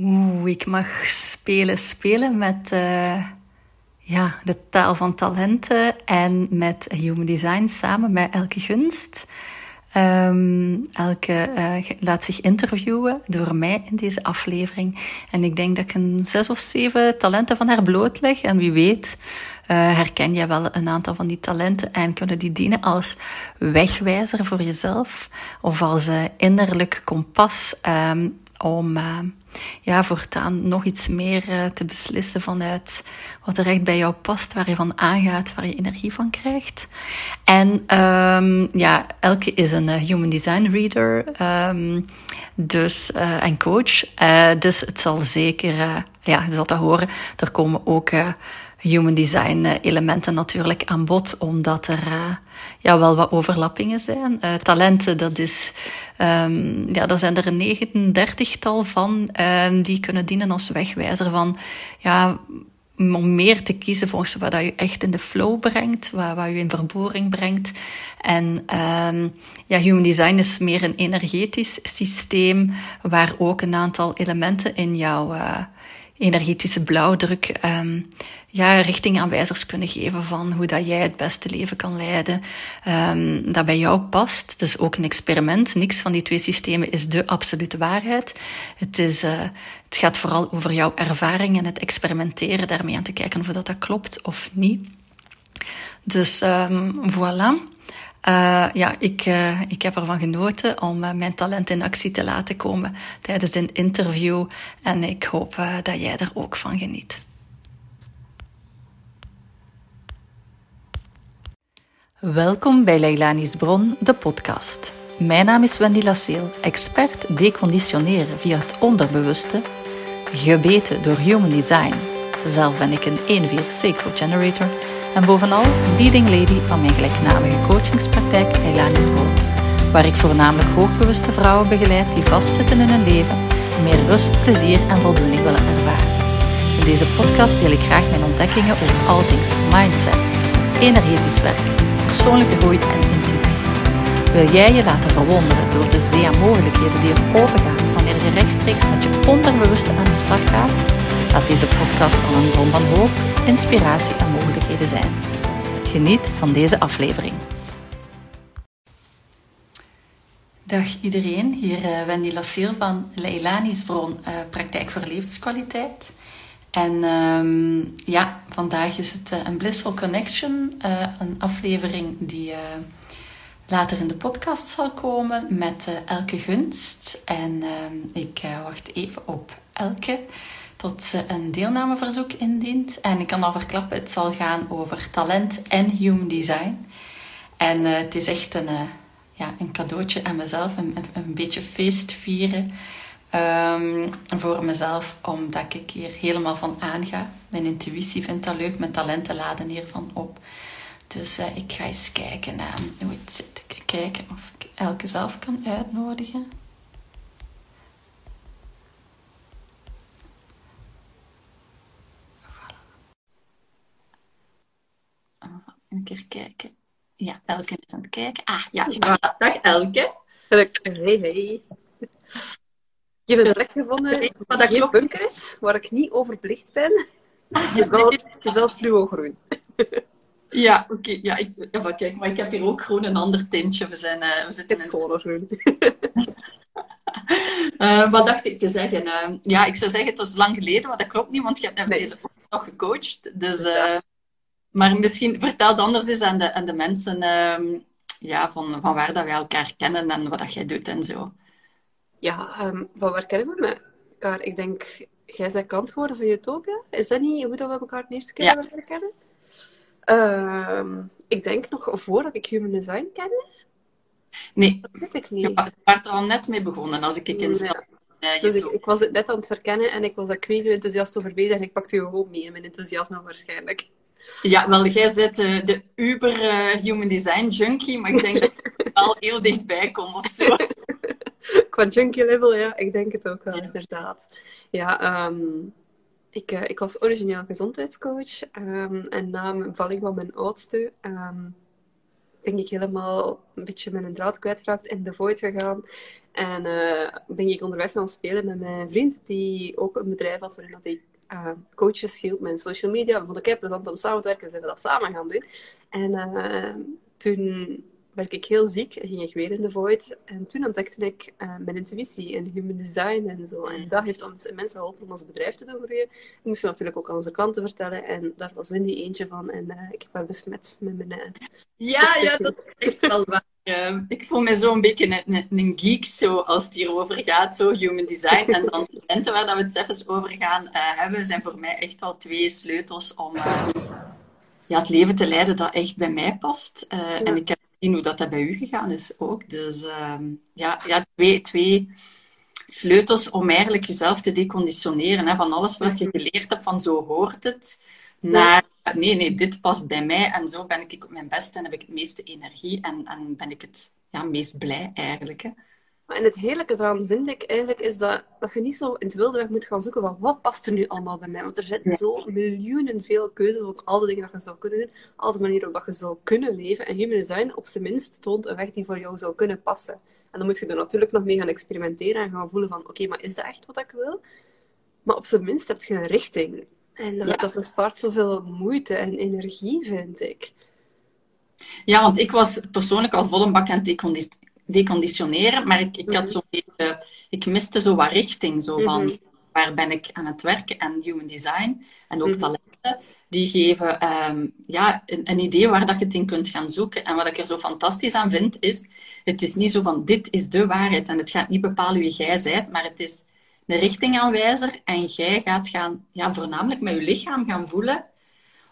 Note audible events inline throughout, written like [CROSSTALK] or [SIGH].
Oeh, ik mag spelen, spelen met uh, ja, de taal van talenten en met Human Design samen met Elke Gunst. Um, Elke uh, laat zich interviewen door mij in deze aflevering. En ik denk dat ik een zes of zeven talenten van haar blootleg. En wie weet, uh, herken je wel een aantal van die talenten en kunnen die dienen als wegwijzer voor jezelf of als innerlijk kompas um, om ja, voortaan nog iets meer uh, te beslissen vanuit wat er echt bij jou past, waar je van aangaat, waar je energie van krijgt. En um, ja, elke is een uh, human design reader um, dus, en coach. dus het zal zeker, ja, je zal dat horen, er komen ook human design elementen natuurlijk aan bod, omdat er ja, wel wat overlappingen zijn. talenten, dat is Um, ja, daar zijn er een 39 tal van um, die kunnen dienen als wegwijzer van ja, om meer te kiezen volgens wat je echt in de flow brengt, wat, je in verboring brengt. En um, ja, human design is meer een energetisch systeem waar ook een aantal elementen in jouw uh, energetische blauwdruk um, ja, richtingaanwijzers kunnen geven van hoe dat jij het beste leven kan leiden, um, dat bij jou past. Het is ook een experiment. Niks van die twee systemen is de absolute waarheid. Het, is, uh, het gaat vooral over jouw ervaring en het experimenteren daarmee aan te kijken of dat, dat klopt of niet. Dus um, voilà. Uh, ja, ik, uh, ik heb ervan genoten om uh, mijn talent in actie te laten komen tijdens een interview. En ik hoop dat jij er ook van geniet. Welkom bij Leilani's Bron, de podcast. Mijn naam is Wendy Lasseel, expert deconditioneren via het onderbewuste, gebeten door Human Design. Zelf ben ik een 1-4 Sacral Generator en bovenal leading lady van mijn gelijknamige coachingspraktijk Leilani's Bron, waar ik voornamelijk hoogbewuste vrouwen begeleid die vastzitten in hun leven en meer rust, plezier en voldoening willen ervaren. In deze podcast deel ik graag mijn ontdekkingen over all things mindset, energetisch werk persoonlijke groei en intuïtie. Wil jij je laten verwonderen door de zee aan mogelijkheden die er opengaat wanneer je rechtstreeks met je onderbewuste aan de slag gaat? Laat deze podcast al een bron van hoop, inspiratie en mogelijkheden zijn. Geniet van deze aflevering. Dag iedereen, hier uh, Wendy Lasseel van Leilani's Bron, uh, Praktijk voor Levenskwaliteit. En um, ja, vandaag is het uh, een Blissful Connection, een aflevering die later in de podcast zal komen met Elke Gunst. En um, ik wacht even op Elke tot ze een deelnameverzoek indient. En ik kan al verklappen, het zal gaan over talent en human design. En het is echt een, ja, een cadeautje aan mezelf, een, een beetje feest vieren. Um, voor mezelf, omdat ik hier helemaal van aanga. Mijn intuïtie vindt dat leuk, mijn talenten laden hiervan op. Dus uh, ik ga eens kijken hoe het zit. Kijken of ik elke zelf kan uitnodigen. Voilà. Een keer kijken. Ja, Elke is aan het kijken. Ah, ja. Voilà. Dag Elke. Hey, hey. Ik heb een plek gevonden die dat geen bunker is, waar ik niet overbelicht ben. Het is wel, het is wel fluogroen. Ja, oké. Ja, ik, ja, kijk, maar ik heb hier ook gewoon een ander tintje. We, zijn, uh, we zitten in het groen. uh, [LAUGHS] wat dacht ik te zeggen? Uh, ja, ik zou zeggen, het was lang geleden, maar dat klopt niet, want je hebt nee. deze nog gecoacht. Dus. Maar misschien vertel het anders eens aan de, aan de mensen ehm, ja, van, van waar dat wij elkaar kennen en wat dat jij doet en zo. Ja, um, van waar kennen we elkaar? Ik denk, jij bent klant geworden van Utopia. Is dat niet hoe dat we elkaar de eerste keer ja. hebben kennen? Um, ik denk nog voordat ik Human Design kende. Nee. Dat weet ik niet. Je was er al net mee begonnen als ik in ja. Uh, dus ik, ik, was het net aan het verkennen en ik was daar kwijt enthousiast over bezig en ik pakte je gewoon mee in mijn enthousiasme waarschijnlijk. Ja, wel, jij bent uh, de uber uh, human design junkie, maar ik denk dat ik al heel dichtbij kom of zo. [LAUGHS] Qua junkie level, ja, ik denk het ook wel, ja. inderdaad. Ja, um, ik, uh, ik was origineel gezondheidscoach um, en na mijn valling van mijn oudste um, ben ik helemaal een beetje mijn draad kwijtgeraakt in de void gegaan. En uh, ben ik onderweg gaan spelen met mijn vriend, die ook een bedrijf had waarin hij uh, coaches hielp met social media. We vonden het plezant om samen te werken, dus hebben we dat samen gaan doen. En uh, toen werd ik heel ziek en ging ik weer in de void. En toen ontdekte ik uh, mijn intuïtie en human design en zo. En dat heeft ons mensen geholpen om ons bedrijf te doen groeien. We moesten natuurlijk ook aan onze klanten vertellen. En daar was Wendy eentje van. En uh, ik heb haar besmet met mijn... Uh, ja, ja, dat is echt wel waar. Uh, ik voel me zo een beetje een, een, geek, zo, als het hierover gaat, zo human design. En dan de [LAUGHS] momenten waar dat we het zelfs over gaan hebben, zijn voor mij echt wel twee sleutels om ja, het leven te leiden dat echt bij mij past. Ja. En ik heb zien hoe dat, dat bij u gegaan is ook. Dus uh, ja, ja twee, twee sleutels om eigenlijk jezelf te deconditioneren. Hè, van alles wat je geleerd hebt, van zo hoort het, naar nee, nee, dit past bij mij en zo ben ik op mijn best en heb ik het meeste energie en, en ben ik het ja, meest blij eigenlijk. Hè. En het heerlijke eraan vind ik eigenlijk is dat, dat je niet zo in het wilde weg moet gaan zoeken van wat past er nu allemaal bij mij. Want er zijn zo miljoenen veel keuzes van al de dingen dat je zou kunnen doen, al de manieren waarop je zou kunnen leven. En human design op zijn minst toont een weg die voor jou zou kunnen passen. En dan moet je er natuurlijk nog mee gaan experimenteren en gaan voelen van oké, maar is dat echt wat ik wil? Maar op zijn minst heb je een richting. En dat, dat bespaart zoveel moeite en energie, vind ik. Ja, want ik was persoonlijk al vol een bak aan deconditioneren, maar ik, ik had mhm. zo'n beetje, ik miste zo wat richting, zo van mhm. waar ben ik aan het werken en human design en ook mhm. talenten, die geven um, ja, een, een, idee waar dat je het in kunt gaan zoeken. En wat ik er zo fantastisch aan vind, is, het is niet zo van dit is de waarheid en het gaat niet bepalen wie jij bent, maar het is een richtingaanwijzer en jij gaat gaan, ja, voornamelijk met je lichaam gaan voelen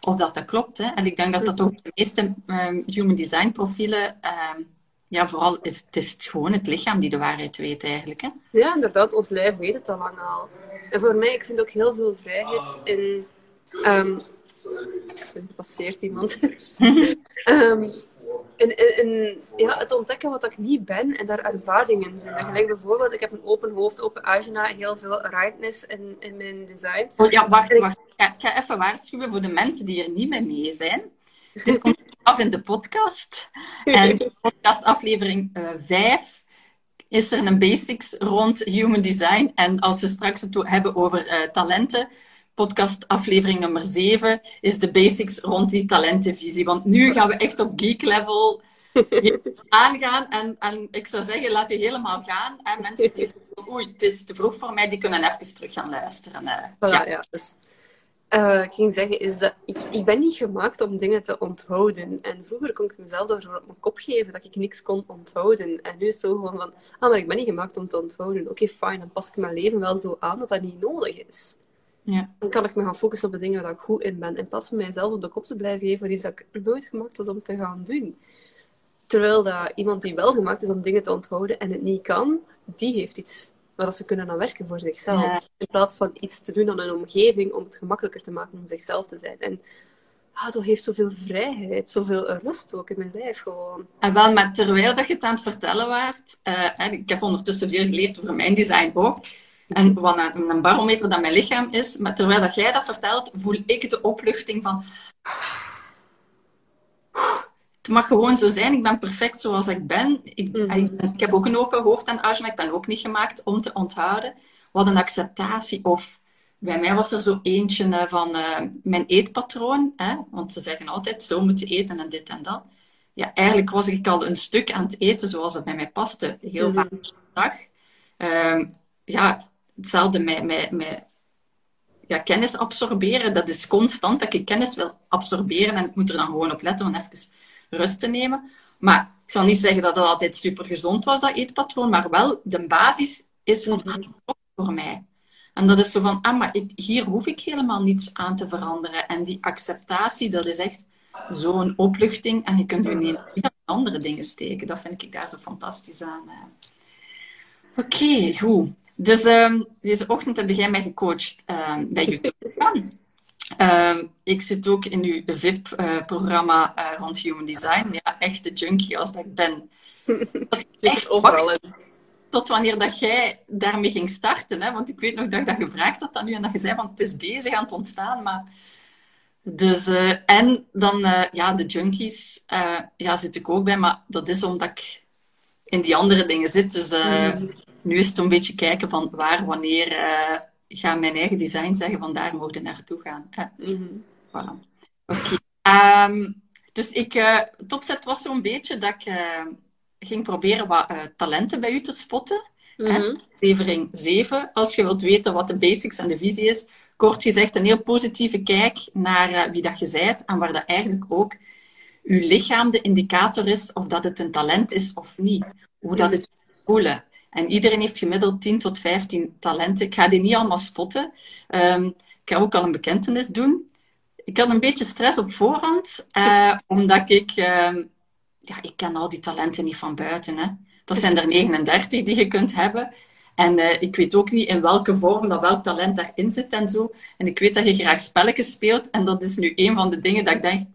of dat dat klopt. Hè? En ik denk dat dat ook de meeste um, human design profielen um, ja, vooral is het, is het gewoon het lichaam die de waarheid weet eigenlijk. Hè? Ja, inderdaad. Ons lijf weet het al lang al. En voor mij, ik vind ook heel veel vrijheid in... Um, er passeert iemand. [LAUGHS] um, in, in, ja, het ontdekken wat ik niet ben en daar ervaringen in vinden. Gelijk bijvoorbeeld, ik heb een open hoofd, open agenda, heel veel rightness in, in mijn design. Oh, ja, wacht, wacht. Ik ga, ik ga even waarschuwen voor de mensen die er niet mee mee zijn. Dit komt [LAUGHS] af in de podcast. En [LAUGHS] podcast aflevering 5 uh, is er een basics rond human design. En als we straks het hebben over uh, talenten, podcast aflevering nummer 7 is de basics rond die talentenvisie. Want nu gaan we echt op geek level [LAUGHS] aangaan. En, en ik zou zeggen, laat u helemaal gaan. En mensen die zeggen, oei, het is te vroeg voor mij, die kunnen even terug gaan luisteren. Uh, voilà, ja. ja dus uh, ik ging zeggen, is dat ik, ik ben niet gemaakt om dingen te onthouden. En vroeger kon ik mezelf daarvoor op mijn kop geven dat ik niks kon onthouden. En nu is het zo gewoon van, ah, maar ik ben niet gemaakt om te onthouden. Oké, okay, fijn, dan pas ik mijn leven wel zo aan dat dat niet nodig is. Ja. Dan kan ik me gaan focussen op de dingen waar ik goed in ben. In plaats van mijzelf op de kop te blijven geven voor iets dat ik nooit gemaakt was om te gaan doen. Terwijl dat iemand die wel gemaakt is om dingen te onthouden en het niet kan, die heeft iets maar dat ze kunnen aan werken voor zichzelf. In plaats van iets te doen aan een omgeving om het gemakkelijker te maken om zichzelf te zijn. En ah, dat heeft zoveel vrijheid, zoveel rust ook in mijn lijf gewoon. En wel, maar terwijl dat je het aan het vertellen waart, uh, ik heb ondertussen veel geleerd over mijn design ook. En wat een, een barometer dat mijn lichaam is. Maar terwijl dat jij dat vertelt, voel ik de opluchting van het mag gewoon zo zijn. Ik ben perfect zoals ik ben. Ik, mhm. ik, ik, heb ook een open hoofd en maar Ik ben ook niet gemaakt om te onthouden. Wat een acceptatie. Of bij mij was er zo eentje uh, van uh, mijn eetpatroon. Hè? Want ze zeggen altijd, zo moet je eten en dit en dat. Ja, eigenlijk was ik al een stuk aan het eten zoals het bij mij paste. Heel mm vaak de dag. Uh, ja, hetzelfde met, met, met ja, kennis absorberen. Dat is constant dat ik kennis wil absorberen. En ik moet er dan gewoon op letten. Want even rust te nemen. Maar ik zal niet zeggen dat dat altijd super gezond was, dat eetpatroon, maar wel, de basis is van voor mij. En dat is zo van, ah, maar hier hoef ik helemaal niets aan te veranderen. En die acceptatie, dat is echt zo'n opluchting. En je kunt je in andere dingen steken. Dat vind ik daar zo fantastisch aan. Oké, okay, goed. Dus um, deze ochtend heb jij mij gecoacht um, bij YouTube. [LAUGHS] Ehm, ik zit ook in uw VIP-programma uh, rond Human Design. Ja, echt de junkie als dat ik ben. [LAUGHS] Dat ik echt overal tot wanneer dat jij daarmee ging starten. Hè? Want ik weet nog dat ik dat gevraagd had aan u en dat je zei, van het is bezig aan het ontstaan. Maar Dus, uh, en dan, uh, ja, de junkies, ja, zit ik ook bij, maar dat is omdat ik in die andere dingen zit. Dus mm. nu is het een beetje kijken van waar, wanneer ga mijn eigen design zeggen van daar mogen naartoe gaan. Mm. Voilà. Oké. Okay. Um, dus ik, het opzet was zo'n beetje dat ik ging proberen wat talenten bij u te spotten. Mm -hmm. Levering 7, als je wilt weten wat de basics en de visie is, kort gezegd een heel positieve kijk naar uh, wie dat je bent en waar dat eigenlijk ook je lichaam de indicator is of dat het een talent is of niet. Hoe dat het voelen. En iedereen heeft gemiddeld 10 tot 15 talenten. Ik ga die niet allemaal spotten. Um, ik ga ook al een bekentenis doen. Ik had een beetje stress op voorhand, uh, [LAUGHS] omdat ik... Uh, ja, ik ken al die talenten niet van buiten. Hè. Dat zijn er 39 die je kunt hebben. En uh, ik weet ook niet in welke vorm dat welk talent daarin zit en zo. En ik weet dat je graag spelletjes speelt. En dat is nu een van de dingen dat ik denk,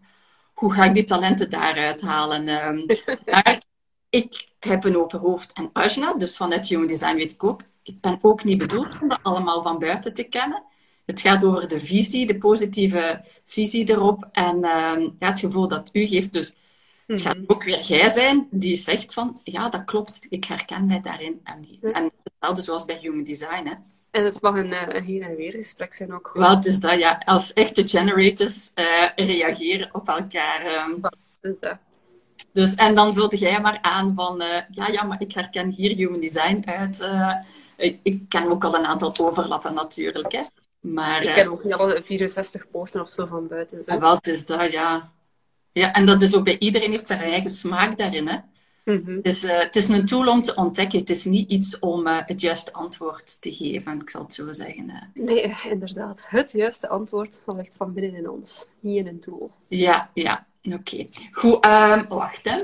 hoe ga ik die talenten daaruit halen? [LAUGHS] Um, maar ik heb een open hoofd en Ajna, dus vanuit Human Design weet ik ook, ik ben ook niet bedoeld om dat allemaal van buiten te kennen. Het gaat over de visie, de positieve visie erop en uh, ja, het gevoel dat u geeft. Dus het gaat mhm. ook weer jij zijn die zegt van, ja, dat klopt, ik herken mij daarin. En, die, en hetzelfde zoals bij Human Design. Hè. En het mag een, eh, een heen en weer gesprek zijn ook. Wel, het is dat, ja. Als echte generators uh, reageren op elkaar. Um. is dat. Dus, en dan vulde jij maar aan van, uh, ja, ja, maar ik herken hier Human Design uit. Ik, ik, ken ook al een aantal overlappen natuurlijk, hè. Maar, ik ken ook niet alle 64 poorten of zo van buiten. Zo. Wel, het is dat, ja. Ja, en dat is ook bij iedereen heeft zijn eigen smaak daarin. Hè? Mm dus, uh, het is een tool om te ontdekken. Het is niet iets om uh, het juiste antwoord te geven, ik zal het zo zeggen. Nee, inderdaad. Het juiste antwoord ligt van binnen in ons, niet in een tool. Ja, ja. Oké. Okay. Goed, um, wacht hè.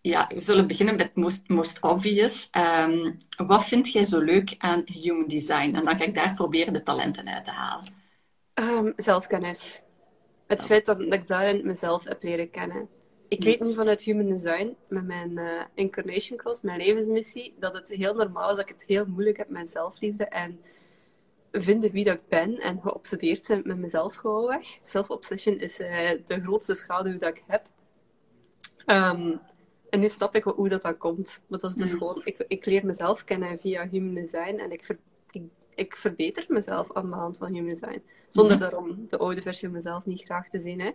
Ja, we zullen beginnen met most, most obvious. Um, wat vind jij zo leuk aan human design? En dan ga ik daar proberen de talenten uit te halen. Um, zelfkennis het feit dat, ik daarin mezelf heb leren kennen. Ik weet nu vanuit Human Design, met mijn uh, Incarnation Cross, mijn levensmissie, dat het heel normaal is dat ik het heel moeilijk heb met zelfliefde en vinden wie dat ik ben en geobsedeerd zijn met mezelf gewoon weg. Self-obsession is uh, de grootste schaduw dat ik heb. Um, en nu snap ik hoe dat dan komt. Maar dat is dus mm. gewoon, ik, ik leer mezelf kennen via Human Design en ik, ver, ik ik verbeter mezelf aan de hand van human design. Zonder daarom de oude versie van mezelf niet graag te zien. Hè.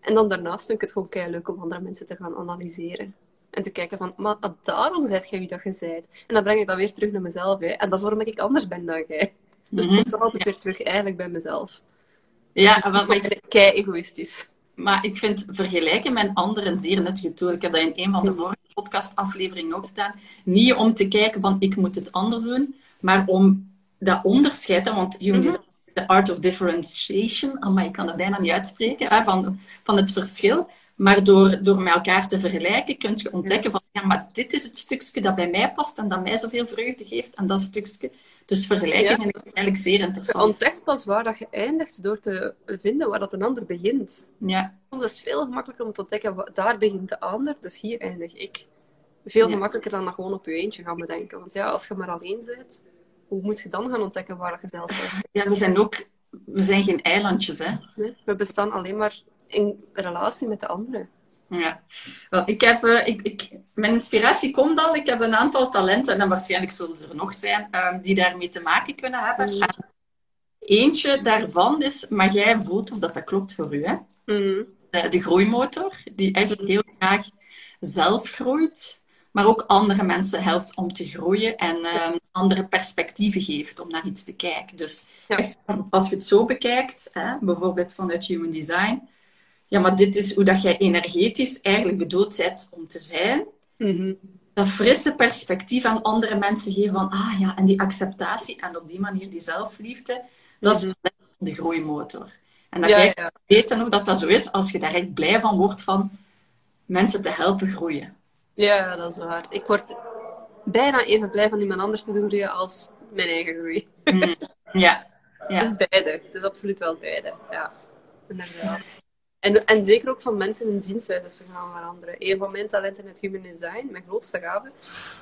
En dan daarnaast vind ik het gewoon kei leuk om andere mensen te gaan analyseren. En te kijken van, maar ah, daarom zijt jij wie dat je zijt. En dan breng ik dat weer terug naar mezelf. Hè. En dat is waarom ik anders ben dan jij. Dus mm komt toch altijd weer terug eigenlijk bij mezelf. Ja, want ik ben kei egoïstisch. Maar ik vind vergelijken met anderen zeer nuttig tool. Ik heb dat in een van de vorige podcastafleveringen ook gedaan. Niet om te kijken van, ik moet het anders doen, maar om dat onderscheid, want Jung is de art of differentiation, maar ik kan dat bijna niet uitspreken, hè, van, van het verschil. Maar door, door met elkaar te vergelijken, kun je ontdekken van, ja, maar dit is het stukje dat bij mij past en dat mij zoveel vreugde geeft, en dat stukje. Dus vergelijken is eigenlijk zeer interessant. Je ontdekt pas waar dat je eindigt door te vinden waar dat een ander begint. Ja. Het is veel gemakkelijker om te ontdekken, daar begint de ander, dus hier eindig ik. Veel gemakkelijker dan dat gewoon op je eentje gaan bedenken. Want ja, als je maar alleen bent, hoe moet je dan gaan ontdekken waar je zelf bent? Ja, we zijn ook... We zijn geen eilandjes, hè? Nee, we bestaan alleen maar in relatie met de anderen. Ja. Wel, ik heb, uh, ik, ik, mijn inspiratie komt al. Ik heb een aantal talenten, en waarschijnlijk zullen er nog zijn, uh, die daarmee te maken kunnen hebben. Mm. Eentje daarvan is, maar jij voelt of dat, dat klopt voor u, hè? Mm. De, de, groeimotor, die echt heel graag zelf groeit maar ook andere mensen helpt om te groeien en um, andere perspectieven geeft om naar iets te kijken. Dus echt, als je het zo bekijkt, hè, bijvoorbeeld vanuit Human Design, ja, maar dit is hoe dat jij energetisch eigenlijk bedoeld bent om te zijn. Mm Dat frisse perspectief aan andere mensen geven van, ah ja, en die acceptatie en op die manier die zelfliefde, dat is mhm. de groeimotor. En dat ja, jij ja. weten of dat dat zo is, als je daar echt blij van wordt van mensen te helpen groeien. Ja, dat is waar. Ik word bijna even blij van iemand anders te doen groeien als mijn eigen groei. Mm, ja. ja. Het is beide. Het is absoluut wel beide. Ja, inderdaad. En, en zeker ook van mensen hun zienswijze te gaan veranderen. Een van mijn talenten in het human design, mijn grootste gave,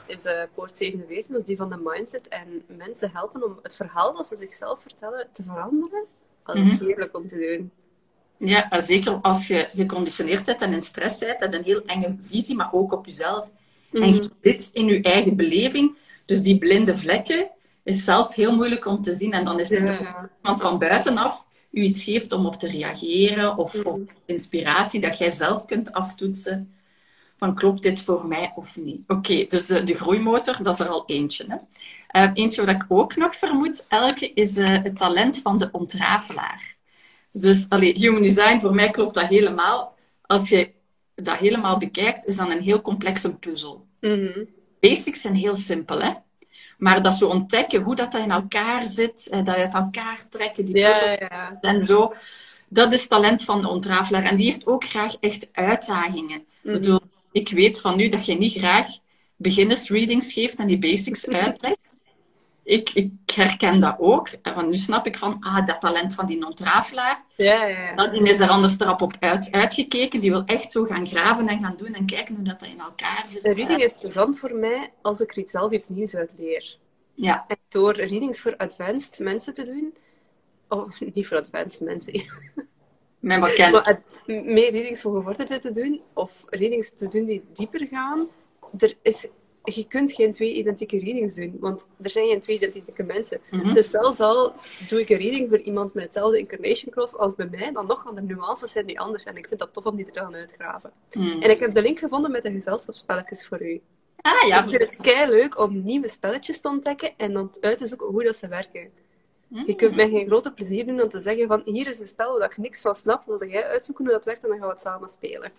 is uh, poort 47, dat is die van de mindset. En mensen helpen om het verhaal dat ze zichzelf vertellen te veranderen. Dat is mhm. heerlijk om te doen. Ja, zeker als je geconditioneerd bent en in stress bent, je een heel enge visie, maar ook op jezelf. En je Mhm. zit in je eigen beleving. Dus die blinde vlekken is zelf heel moeilijk om te zien. En dan is het Ja, ja. iemand van buitenaf u iets geeft om op te reageren of, of inspiratie dat jij zelf kunt aftoetsen. Van klopt dit voor mij of niet? Oké, dus de, de groeimotor, dat is er al eentje. Hè? Eh, eentje wat ik ook nog vermoed, Elke, is eh, het talent van de ontrafelaar. Dus allee, human design, voor mij klopt dat helemaal. Als je dat helemaal bekijkt, is dat een heel complexe puzzel. Mhm. Basics zijn heel simpel, hè? Maar dat zo ontdekken hoe dat, dat in elkaar zit, eh, dat je het elkaar trekken, die Ja, en zo. Dat is talent van de ontrafelaar. En die heeft ook graag echt uitdagingen. Mhm. Ik bedoel, ik weet van nu dat je niet graag beginnersreadings geeft en die basics [LAUGHS] uitlegt. Ik, ik herken dat ook. En van nu snap ik van, ah, dat talent van die ontrafelaar, Ja, ja, ja. dat die is er anders erop op uit, uitgekeken. Die wil echt zo gaan graven en gaan doen en kijken hoe dat, dat in elkaar zit. Reading is plezant voor mij als ik er iets zelf iets nieuws uit leer. Ja, En door readings voor advanced mensen te doen, of [LAUGHS] niet voor advanced mensen, mijn [LAUGHS] maar meer readings voor gevorderden te doen, of readings te doen die dieper gaan, er is, je kunt geen twee identieke readings doen, want er zijn geen twee identieke mensen. Mhm. Dus zelfs al doe ik een reading voor iemand met hetzelfde incarnation cross als bij mij, dan nog gaan er nuances zijn die anders zijn. Ik vind dat tof om die te gaan uitgraven. Hmm. En ik heb de link gevonden met de gezelschapsspelletjes voor u. Ah ja, Ik vind het kei leuk om nieuwe spelletjes te ontdekken en dan uit te zoeken hoe dat ze werken. Je kunt mij geen grote plezier doen om te zeggen van hier is een spel waar ik niks van snap, wil jij uitzoeken hoe dat werkt en dan gaan we het samen spelen.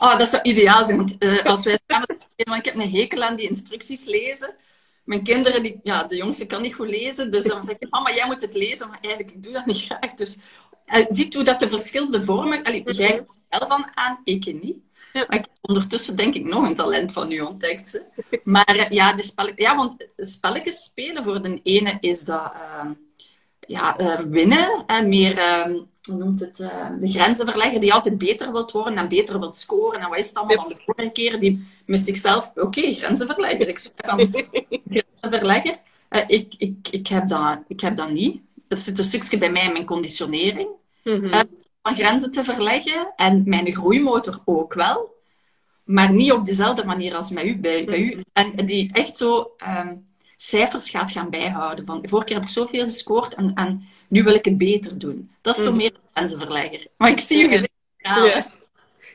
Oh, dat zou ideaal zijn. Want eh, als wij samen want ik heb een hekel aan die instructies lezen. Mijn kinderen, die, ja, de jongste kan niet goed lezen. Dus dan zeg ik, mama, jij moet het lezen. Maar eigenlijk, ik doe dat niet graag. Dus uh, ziet hoe dat de verschillende vormen... Allee, jij hebt er wel van aan, ik niet. Ja. Maar ik heb ondertussen denk ik nog een talent van u ontdekt. Hè. Maar uh, ja, de spel, ja, want spelletjes spelen voor de ene is dat... Uh, ja, uh, winnen en meer, uh, hoe noemt het, uh, de grenzen verleggen, die altijd beter wilt worden en beter wilt scoren. En wat is het allemaal dan de vorige keer? Die met zichzelf, oké, okay, grenzenverlegger. Ik zeg dan, [LAUGHS] grenzenverlegger. Uh, ik, ik, ik, heb dat, ik heb dat niet. Het zit een stukje bij mij in mijn conditionering. Mhm. Uh, van grenzen te verleggen. En mijn groeimotor ook wel. Maar niet op dezelfde manier als bij u. Bij, bij u. En die echt zo... Um, cijfers gaat gaan bijhouden. Van, vorige keer heb ik zoveel gescoord en, en nu wil ik het beter doen. Dat is zo meer grenzenverlegger. Maar ik zie u gezegd. Ja. ja.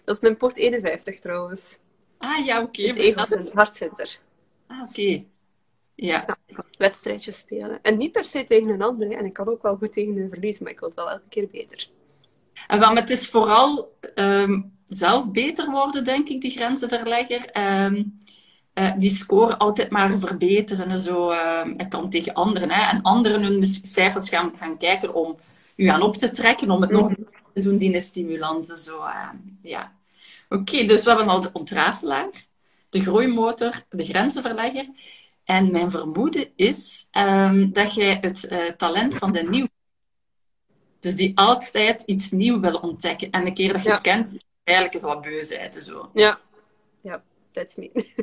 Dat is mijn port 51 trouwens. Ah ja, oké. Okay. Het Evels hartcenter. Ah, oké. Okay. Ja. ja. Wedstrijdjes spelen. En niet per se tegen een ander. En ik kan ook wel goed tegen een verliezen, maar ik wil het wel elke keer beter. En wel, het is vooral um, zelf beter worden, denk ik, die grenzenverlegger. Um, uh, die score altijd maar verbeteren en zo. Uh, kan tegen anderen. Hè. En anderen hun cijfers gaan, gaan kijken om u aan op te trekken, om het nog Mhm. te doen, die stimulansen. Zo, uh, ja. Oké, okay, dus we hebben al de ontrafelaar, de groeimotor, de grenzenverlegger. En mijn vermoeden is um, dat jij het uh, talent van de nieuw... Dus die altijd iets nieuws wil ontdekken. En een keer dat je ja. het kent, eigenlijk het wat beu zijn. Zo. Ja, ja. That's me. [LAUGHS]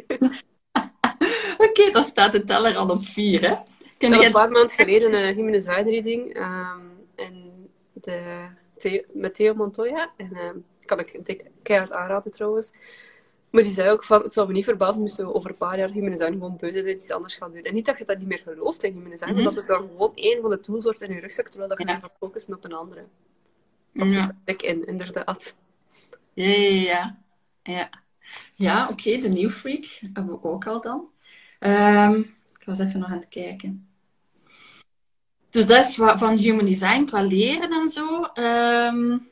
Oké, okay, dan staat de teller al op vier, hè? Kun dat was een paar maanden geleden een design reading um, en de, Theo, met Theo Montoya. En um, kan ik dik, keihard aanraden trouwens. Maar die zei ook van, het zou me niet verbazen moesten we over een paar jaar design gewoon beu zijn en iets anders gaan doen. En niet dat je dat niet meer gelooft in mm -hmm. maar dat het dan gewoon één van de tools wordt in je rugzak, terwijl dat je ja. gaat focussen op een andere. Dat zit ja. ik in, inderdaad. Ja, ja, ja. Ja, ja oké, de nieuw freak hebben we ook al dan. Um, ik was even nog aan het kijken. Dus dat is van human design qua leren en zo. Um,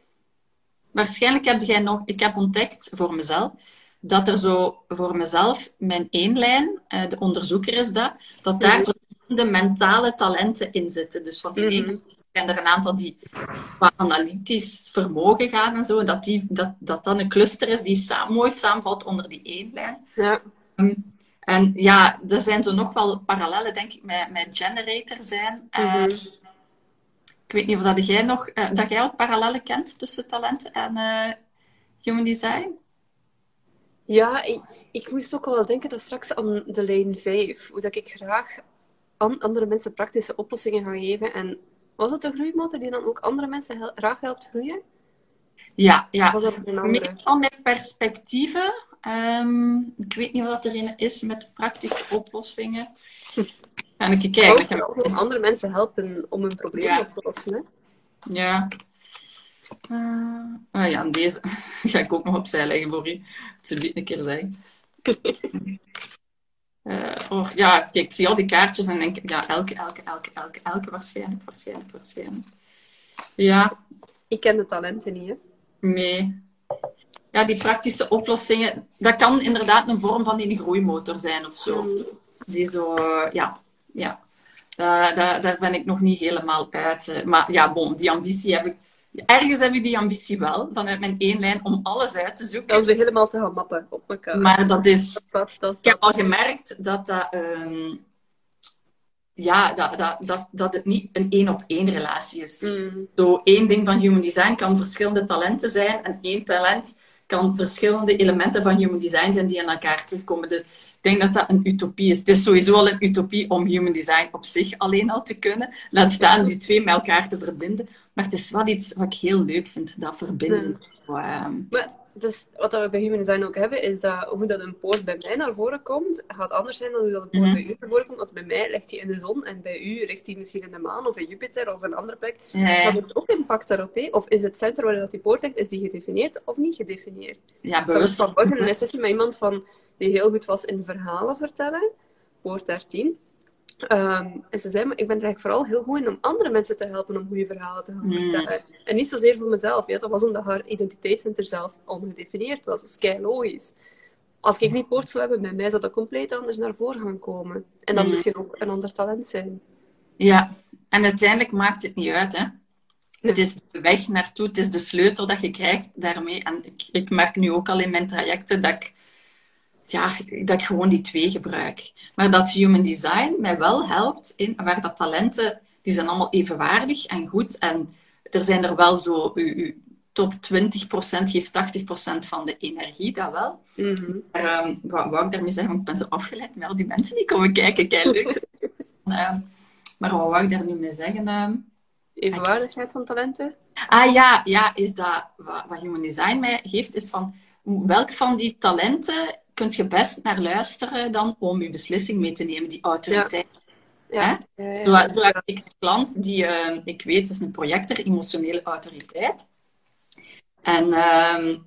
waarschijnlijk heb jij nog, ik heb ontdekt voor mezelf, dat er zo voor mezelf, mijn eenlijn, uh, de onderzoeker is dat, dat daar Mhm. Mentale talenten in zitten. Dus van die Mhm. ene zijn er een aantal die qua analytisch vermogen gaan en zo, dat, die, dat, dat dan een cluster is die samen, mooi samenvalt onder die eenlijn. Ja. Um, en ja, er zijn zo nog wel parallellen, denk ik, met, met generator zijn. Mhm. Uh, ik weet niet of dat jij nog, uh, dat jij ook parallellen kent tussen talent en uh, human design? Ja, ik, ik, moest ook wel denken dat straks aan de lijn 5, hoe dat ik graag andere mensen praktische oplossingen ga geven. En was het de groeimotor die dan ook andere mensen graag helpt groeien? Ja, ja. Was dat een andere? Meestal met perspectieven. Ehm, ik weet niet wat er in is met praktische oplossingen. [LAUGHS] Ga ik Ook kijken. Om andere mensen helpen om hun probleem Ja. op te lossen. Hè? Ja. Ah ja, en deze [LAUGHS] ga ik ook nog opzij leggen voor u. Liet een keer zeggen. [LAUGHS] Eh, oh, ja, kijk, ik zie al die kaartjes en denk ik, ja, elke, elke, elke, elke, elke, waarschijnlijk, waarschijnlijk, waarschijnlijk. Ja, Ik ken de talenten niet. Hè? nee. Ja, die praktische oplossingen, dat kan inderdaad een vorm van een groeimotor zijn of zo. Mm. Die zo, eh, ja, ja. Daar, daar, daar ben ik nog niet helemaal uit. eh. Maar ja, bon, die ambitie heb ik. Ergens heb ik die ambitie wel, vanuit mijn één lijn, om alles uit te zoeken. Om ze helemaal te gaan mappen op elkaar. Maar dat is. dat, dat, dat, Ik heb al gemerkt dat dat. ehm, ja, dat, dat, dat, dat het niet een één op één relatie is. Mm. Zo één ding van human design kan verschillende talenten zijn en één talent kan verschillende elementen van human design zijn die in elkaar terugkomen. Dus denk dat dat een utopie is. Het is sowieso al een utopie om human design op zich alleen al te kunnen. Laat staan die twee met elkaar te verbinden. Maar het is wel iets wat ik heel leuk vind, dat verbinden. Ehm, Maar dus, wat we bij Human Design ook hebben, is dat hoe dat een poort bij mij naar voren komt, gaat anders zijn dan hoe dat een poort Mhm. bij u naar voren komt. Want bij mij ligt die in de zon en bij u ligt die misschien in de maan of in Jupiter of een andere plek. Dat heeft ook impact daarop. Hè? Of is het centrum waar dat die poort ligt, is die gedefinieerd of niet gedefinieerd? ja, Ik was bewust. vanmorgen een sessie met iemand van, die heel goed was in verhalen vertellen, poort 13. Ehm, en ze zei, maar ik ben er eigenlijk vooral heel goed in om andere mensen te helpen om goede verhalen te gaan Mm. vertellen. En niet zozeer voor mezelf. Ja, dat was omdat haar identiteitscenter zelf ongedefinieerd was. Dat is kei logisch. Als ik die poort zou hebben, bij mij zou dat compleet anders naar voren gaan komen. En dan Mm. misschien ook een ander talent zijn. Ja, en uiteindelijk maakt het niet uit, hè. Nee. Het is de weg naartoe, het is de sleutel dat je krijgt daarmee. En ik, ik merk nu ook al in mijn trajecten dat ik, ja, dat ik gewoon die twee gebruik. Maar dat human design mij wel helpt in waar dat talenten, die zijn allemaal evenwaardig en goed. En er zijn er wel zo, uw, uw top 20% geeft 80% van de energie, dat wel. Mhm. Maar, ehm, wat wou ik daarmee zeggen? Want ik ben zo afgeleid met al die mensen die komen kijken. Leuk. [LAUGHS] Ehm, maar wat wou ik daar nu mee zeggen? ehm? Evenwaardigheid van talenten? Ah ja, ja, is dat wat, wat Human Design mij geeft, is van welk van die talenten kunt je best naar luisteren dan om je beslissing mee te nemen, die autoriteit. Ja. Ja, ja, Zo, ja. zo heb ik een klant die, eh, ik weet, is een projector, emotionele autoriteit. En ehm,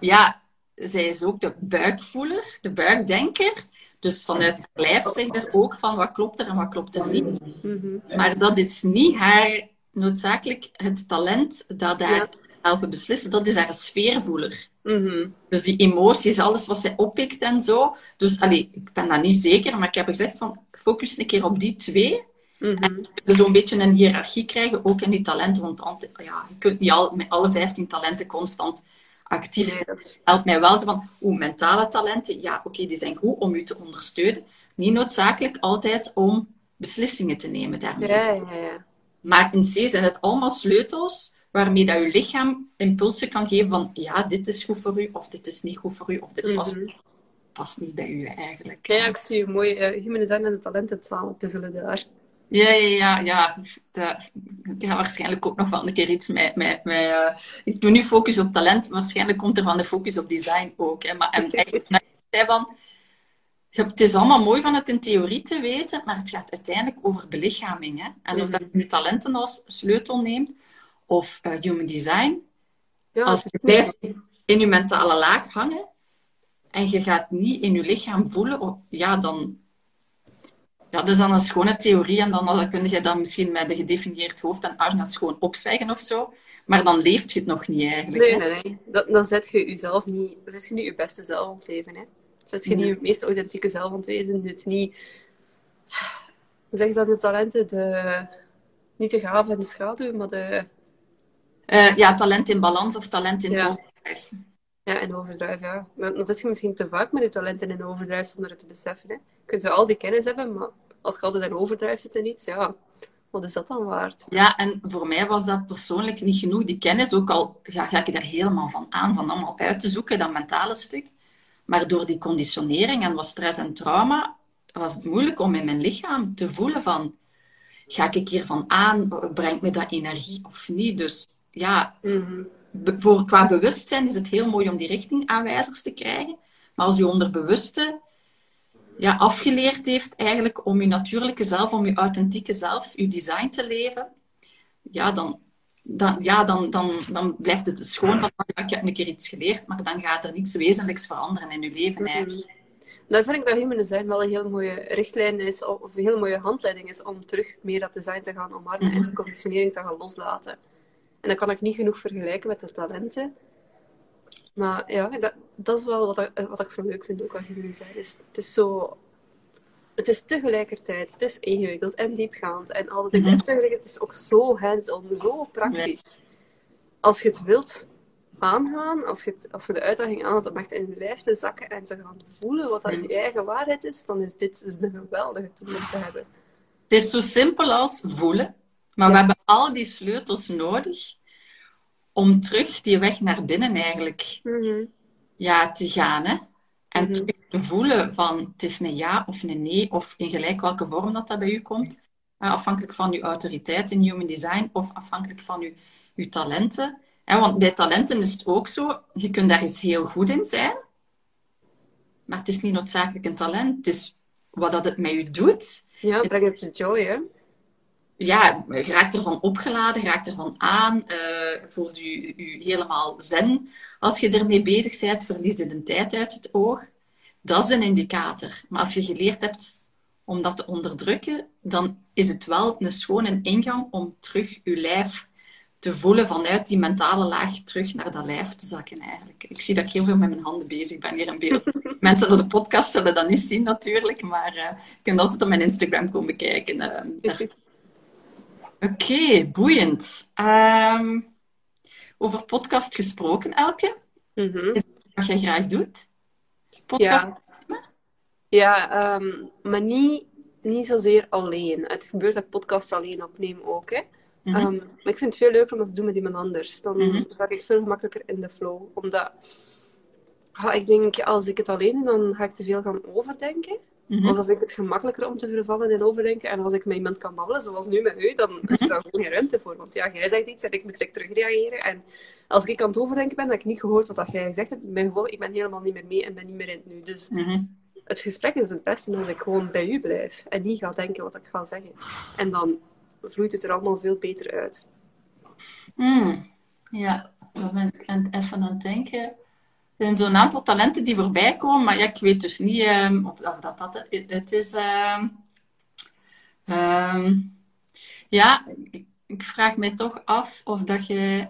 ja, zij is ook de buikvoeler, de buikdenker. Dus vanuit haar lijf zegt er ook van wat klopt er en wat klopt er niet. Mhm. Maar dat is niet haar noodzakelijk het talent dat haar helpen beslissen. Dat is haar sfeervoeler. Mhm. Dus die emoties, alles wat zij oppikt en zo. Dus allee, ik ben dat niet zeker, maar ik heb gezegd van focus een keer op die twee. Mhm. Dus zo'n beetje een hiërarchie krijgen, ook in die talenten. Want ant- ja, je kunt niet al, met alle 15 talenten constant actief zijn. dat helpt mij wel van, hoe mentale talenten, ja, oké, die zijn goed om u te ondersteunen. Niet noodzakelijk altijd om beslissingen te nemen daarmee. Ja, ja, ja. Maar in C zijn het allemaal sleutels waarmee dat je lichaam impulsen kan geven van, ja, dit is goed voor u, of dit is niet goed voor u, of dit past, Mhm. past niet bij u eigenlijk. Ja, ik zie je mooi uh, human design en de talenten samen puzzelen daar. Ja, ja, ja, ja. Dat- Ik ga waarschijnlijk ook nog wel een keer iets met... met, met eh, ik doe nu focus op talent, waarschijnlijk komt er van de focus op design ook. Hè. Maar, en eigenlijk, zei van... Het is allemaal mooi van het in theorie te weten, maar het gaat uiteindelijk over belichaming. Hè? En of dat je nu talenten als sleutel neemt, of eh, human design, Ja, als je blijft in je mentale laag hangen en je gaat niet in je lichaam voelen, oh, ja, dan... Ja, dat is dan een schone theorie en dan, dan kun je dat misschien met een gedefinieerd hoofd en arnas gewoon opzeggen of zo. Maar dan leeft je het nog niet eigenlijk. Nee, nee, dan zet je jezelf niet... Dan zet je niet je beste zelf aan het leven, hè. Zet je niet je meest authentieke zelf aan het wezen. Dit niet... Hoe zeggen ze dat met talenten? De... Niet de gave en de schaduw, maar de... Eh, ja, talent in balans of talent in Ja. overdrijf. Ja, en overdrijf, ja. Dan zit je misschien te vaak met je talenten in overdrijf zonder het te beseffen, hè. Je kunt wel al die kennis hebben, maar als je altijd in overdrijf zit in iets, ja... Wat is dat dan waard? Ja, en voor mij was dat persoonlijk niet genoeg. Die kennis, ook al ja, ga ik daar helemaal van aan, van allemaal uit te zoeken, dat mentale stuk. Maar door die conditionering en wat stress en trauma, was het moeilijk om in mijn lichaam te voelen van, ga ik hiervan aan, brengt me dat energie of niet? Dus ja, Mhm. voor, qua bewustzijn is het heel mooi om die richtingaanwijzers te krijgen. Maar als je onderbewuste ja, afgeleerd heeft eigenlijk om je natuurlijke zelf, om je authentieke zelf, je design te leven, ja, dan, dan, ja, dan, dan, dan blijft het schoon van, ik heb een keer iets geleerd, maar dan gaat er niets wezenlijks veranderen in je leven mhm. eigenlijk. Daar vind ik dat Human Design wel een heel mooie richtlijn is, of een heel mooie handleiding is om terug meer dat design te gaan omarmen en de conditionering te gaan loslaten. En dat kan ik niet genoeg vergelijken met de talenten. Maar ja, dat, dat is wel wat ik, wat ik zo leuk vind ook aan Design. Is, het is zo... Het is tegelijkertijd, het is ingewikkeld en diepgaand en al dat. Mm Het is ook zo hands-on, zo praktisch. Als je het wilt, aangaan, als je, als je de uitdaging aangaat om echt in je lijf te zakken en te gaan voelen wat dat je eigen waarheid is, dan is dit dus een geweldige tool om te hebben. Het is zo simpel als voelen, maar we hebben al die sleutels nodig om terug die weg naar binnen eigenlijk mhm. ja, te gaan. Hè? En mhm. terug te voelen van het is een ja of een nee, of in gelijk welke vorm dat, dat bij u komt. afhankelijk van uw autoriteit in human design of afhankelijk van uw, uw talenten want bij talenten is het ook zo, je kunt daar eens heel goed in zijn, maar het is niet noodzakelijk een talent. Het is wat dat het met je doet. Ja, breng het joy, hè? Ja, je raakt ervan opgeladen, je raakt ervan aan, uh, voelt je, je helemaal zen. Als je ermee bezig bent, verlies je de tijd uit het oog. Dat is een indicator. Maar als je geleerd hebt om dat te onderdrukken, dan is het wel een schone ingang om terug je lijf te voelen vanuit die mentale laag terug naar dat lijf te zakken eigenlijk. Ik zie dat ik heel veel met mijn handen bezig ben hier in beeld. [LAUGHS] Mensen op de podcast zullen dat niet zien natuurlijk, maar uh, je kunt altijd op mijn Instagram komen kijken. Uh, [LAUGHS] Oké, boeiend. Um, over podcast gesproken, Elke. Mm -hmm. Is dat wat jij graag doet? Podcast ja, ja um, maar niet, niet zozeer alleen. Het gebeurt dat podcast alleen opneem ook, hè. Mhm. Ehm, maar ik vind het veel leuker om dat te doen met iemand anders. Dan mm ik veel gemakkelijker in de flow. Omdat ik denk, als ik het alleen doe, dan ga ik te veel gaan overdenken. Mm dan vind ik het gemakkelijker om te vervallen in overdenken. En als ik met iemand kan babbelen, zoals nu met u, dan is er daar gewoon geen ruimte voor. Want ja, jij zegt iets en ik moet direct terugreageren. En als ik aan het overdenken ben, dat ik niet gehoord wat jij gezegd hebt, mijn gevolg, ik ben helemaal niet meer mee en ben niet meer in het nu. Dus mhm. het gesprek is het beste als ik gewoon bij u blijf en niet ga denken wat ik ga zeggen. En dan vloeit het er allemaal veel beter uit. Hmm. Ja, ik ben ik even aan het denken. Er zijn zo'n aantal talenten die voorbij komen, maar ja, ik weet dus niet um, of, of, dat dat het is. Um, ja, ik, ik, vraag mij toch af of dat je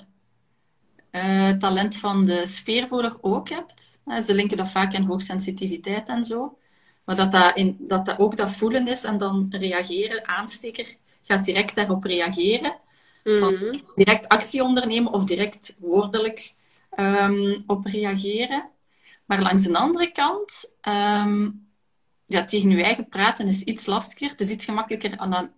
uh, talent van de speervoerder ook hebt. Ze linken dat vaak aan hoogsensitiviteit en zo. Maar dat dat, in, dat dat ook dat voelen is en dan reageren, aansteker gaat direct daarop reageren. Van mhm. direct actie ondernemen of direct woordelijk um, op reageren. Maar langs de andere kant, um, ja, tegen je eigen praten is iets lastiger. Het is iets gemakkelijker dan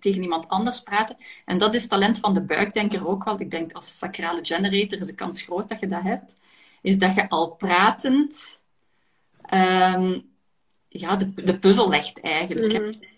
tegen iemand anders praten. En dat is talent van de buikdenker ook wel. Ik denk als sacrale generator is de kans groot dat je dat hebt. Is dat je al pratend um, ja, de, de puzzel legt eigenlijk. Mm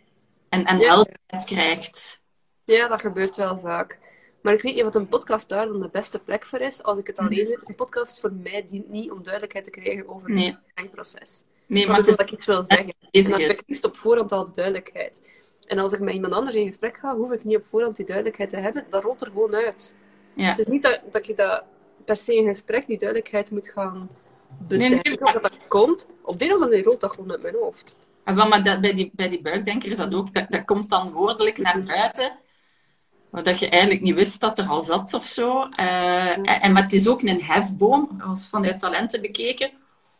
en, en ja. helderheid krijgt. Ja, dat gebeurt wel vaak. Maar ik weet niet wat een podcast daar dan de beste plek voor is. Als ik het alleen doe. Een podcast voor mij dient niet om duidelijkheid te krijgen over nee. het denkproces. Nee, maar het is... dat ik iets wil zeggen. En dan heb ik liefst op voorhand al de duidelijkheid. En als ik met iemand anders in gesprek ga, hoef ik niet op voorhand die duidelijkheid te hebben. Dat rolt er gewoon uit. Ja. Het is niet dat, dat je dat per se in gesprek die duidelijkheid moet gaan bedenken. Nee, dat dat komt. Op de een of andere rolt dat gewoon uit mijn hoofd. Ah, maar dat, bij, die, bij die buikdenker is dat ook, dat, dat komt dan woordelijk naar buiten. Dat je eigenlijk niet wist dat er al zat of zo. Uh, en, maar het is ook een hefboom, als vanuit talenten bekeken,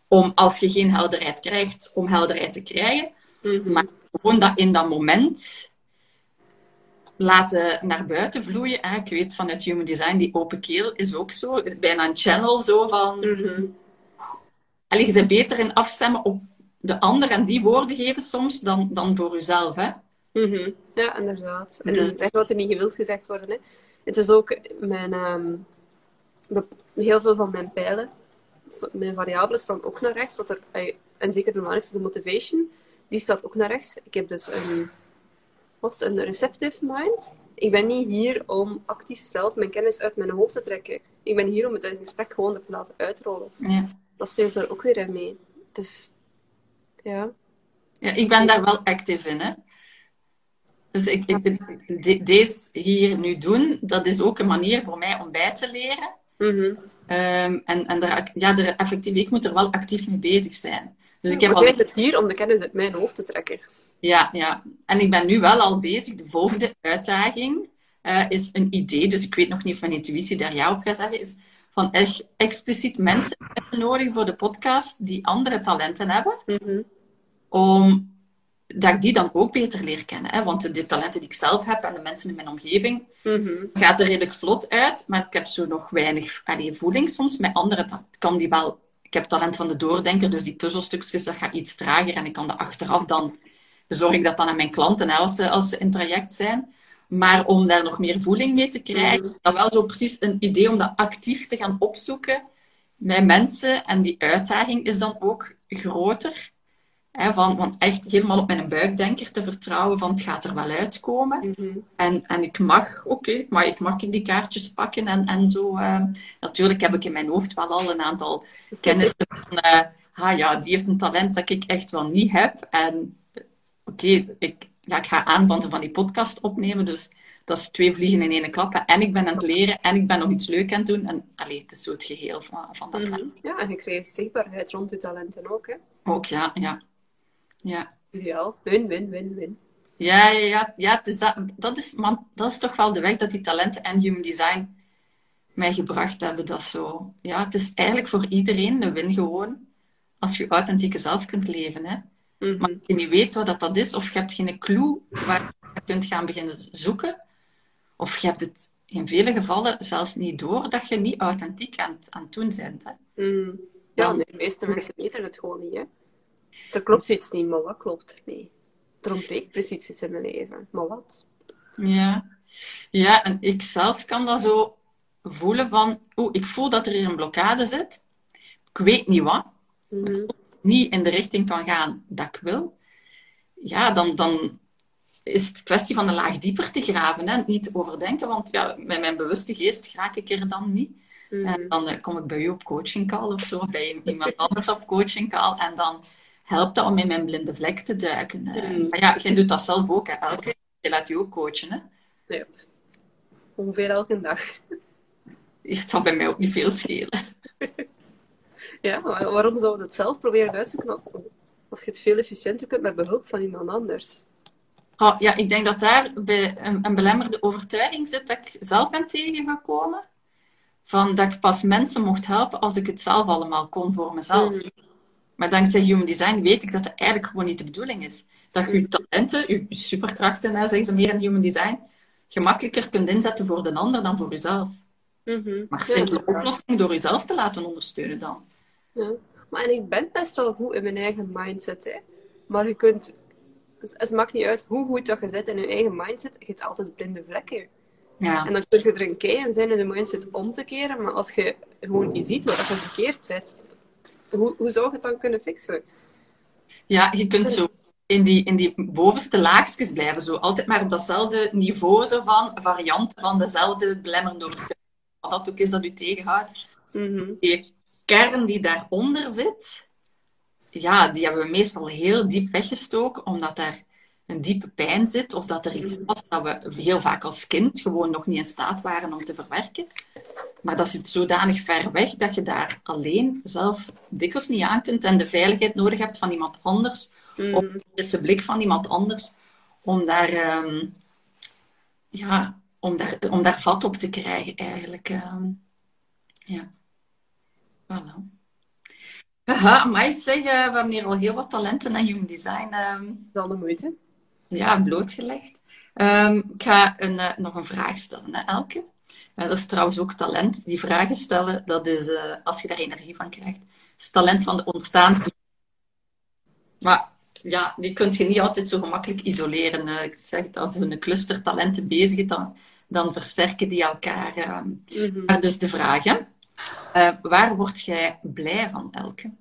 om als je geen helderheid krijgt, om helderheid te krijgen. Mhm. Maar gewoon dat in dat moment laten naar buiten vloeien. Hè. Ik weet vanuit Human Design, die open keel is ook zo. Bijna een channel zo van... Mm je bent beter in afstemmen op de ander en die woorden geven soms dan, dan voor jezelf. Hè? Mm Ja, inderdaad. En dat is wat er niet gewild gezegd worden. Hè. Het is ook mijn, um, heel veel van mijn pijlen, mijn variabelen staan ook naar rechts. Wat er, en zeker de belangrijkste, de motivation, die staat ook naar rechts. Ik heb dus een, was een receptive mind. Ik ben niet hier om actief zelf mijn kennis uit mijn hoofd te trekken. Ik ben hier om het in gesprek gewoon te laten uitrollen. Ja. Dat speelt er ook weer in mee. Dus, ja. Ja, ik ben daar wel actief in, hè. Dus ik, ik, de- deze hier nu doen, dat is ook een manier voor mij om bij te leren. Mhm. Ehm, en en daar, ja, er, effectief, ik moet er wel actief mee bezig zijn. Dus ik heb al, het hier om de kennis uit mijn hoofd te trekken. ja, ja. En ik ben nu wel al bezig. De volgende uitdaging eh, is een idee. Dus ik weet nog niet of mijn intuïtie daar ja op gaat zeggen. Is van echt expliciet mensen nodig voor de podcast die andere talenten hebben. Mhm. om dat ik die dan ook beter leer kennen. Hè? Want de talenten die ik zelf heb en de mensen in mijn omgeving, Mhm. gaat er redelijk vlot uit, maar ik heb zo nog weinig allee, voeling soms. Met anderen ta- kan die wel... Ik heb talent van de doordenker, dus die puzzelstukjes, dat gaat iets trager. En ik kan dat achteraf dan... Zorg ik dat dan aan mijn klanten, hè, als, ze, als ze in traject zijn. Maar om daar nog meer voeling mee te krijgen, is dat wel zo precies een idee om dat actief te gaan opzoeken met mensen. En die uitdaging is dan ook groter. Hè, van, van echt helemaal op mijn buikdenker te vertrouwen van het gaat er wel uitkomen. Mhm. En, en ik mag, oké, maar ik mag die kaartjes pakken en, en zo. eh. natuurlijk heb ik in mijn hoofd wel al een aantal [LAUGHS] kennissen van, eh, ah ja, die heeft een talent dat ik echt wel niet heb. En oké, ik, ja, ik ga aan van, van die podcast opnemen, dus dat is twee vliegen in één klap. En ik ben aan het leren en ik ben nog iets leuk aan het doen. En allee, het is zo het geheel van, van dat plan. Mhm. Ja, en je krijgt zichtbaarheid rond je talenten ook, hè. Ook, ja, ja. Ja. Ideaal. Win, win, win, win. Ja, ja, ja, ja het is dat, dat, is, man, dat is toch wel de weg dat die talenten en human design mij gebracht hebben. Dat zo, ja, het is eigenlijk voor iedereen een win gewoon. Als je authentieke zelf kunt leven. Hè. Mhm. Maar als je niet weet wat dat is, of je hebt geen clue waar je kunt gaan beginnen zoeken, of je hebt het in vele gevallen zelfs niet door dat je niet authentiek aan, het- aan het doen bent. Hè. Mhm. Ja, nee, de meeste mensen weten het gewoon niet, hè. Er klopt iets niet, maar wat klopt er niet? Er ontbreekt precies iets in mijn leven. Maar wat? Ja. ja, en ik zelf kan dat zo voelen van, oeh, ik voel dat er hier een blokkade zit. Ik weet niet wat. Mhm. Niet in de richting kan gaan dat ik wil. Ja, dan, dan is het kwestie van een laag dieper te graven. Hè? Niet te overdenken, want ja, met mijn bewuste geest raak ik er dan niet. Mhm. En dan eh, kom ik bij u op coaching call of zo, bij iemand anders op coaching call. En dan helpt dat om in mijn blinde vlek te duiken. Eh, Mm. Maar ja, jij doet dat zelf ook, hè, Elke. Je laat je ook coachen, hè. Ja. Ongeveer elke dag. Het zal bij mij ook niet veel schelen. Ja, maar waarom zou je het zelf proberen uitzoeken als je het veel efficiënter kunt met behulp van iemand anders? Oh, ja, ik denk dat daar bij een, een belemmerde overtuiging zit dat ik zelf ben tegengekomen. Van dat ik pas mensen mocht helpen als ik het zelf allemaal kon voor mezelf. Mm. Maar dankzij Human Design weet ik dat dat eigenlijk gewoon niet de bedoeling is. Dat je je talenten, je superkrachten, hè, zeggen ze meer in Human Design, gemakkelijker kunt inzetten voor de ander dan voor jezelf. Mhm. Maar Ja, simpele inderdaad. oplossing door jezelf te laten ondersteunen dan. Ja. Maar en ik ben best wel goed in mijn eigen mindset. Hè. Maar je kunt... Het, het maakt niet uit hoe goed dat je zit in je eigen mindset. Je hebt altijd blinde vlekken. Ja, En dan kun je er een kei in zijn in de mindset om te keren. Maar als je gewoon niet ziet waar dat je verkeerd zit, hoe, hoe zou je het dan kunnen fixen? ja je kunt zo in die, in die bovenste laagjes blijven. Zo altijd maar op datzelfde niveau zo van varianten van dezelfde belemmerende overtuiging. Wat dat ook is dat u tegenhoudt. Mhm. die kern die daaronder zit, ja, die hebben we meestal heel diep weggestoken, omdat daar een diepe pijn zit, of dat er iets was dat we heel vaak als kind gewoon nog niet in staat waren om te verwerken. Maar dat zit zodanig ver weg dat je daar alleen zelf dikwijls niet aan kunt en de veiligheid nodig hebt van iemand anders, of Mhm. de blik van iemand anders, om daar, ehm, ja, om daar, om daar vat op te krijgen eigenlijk. ehm. ja. Voilà. Haha, maar zeg, eh, we hebben hier al heel wat talenten en human design ehm, Dat is al moeite. ja, blootgelegd. Ik ga een, eh, nog een vraag stellen, hè, Elke. Eh, dat is trouwens ook talent. Die vragen stellen, dat is, eh, als je daar energie van krijgt, is talent van de ontstaans... Maar ja, die kun je niet altijd zo gemakkelijk isoleren. Eh, ik zeg het, als je een cluster talenten bezig is, dan, dan versterken die elkaar. Mhm. Maar dus de vraag, hè. Waar word jij blij van, Elke?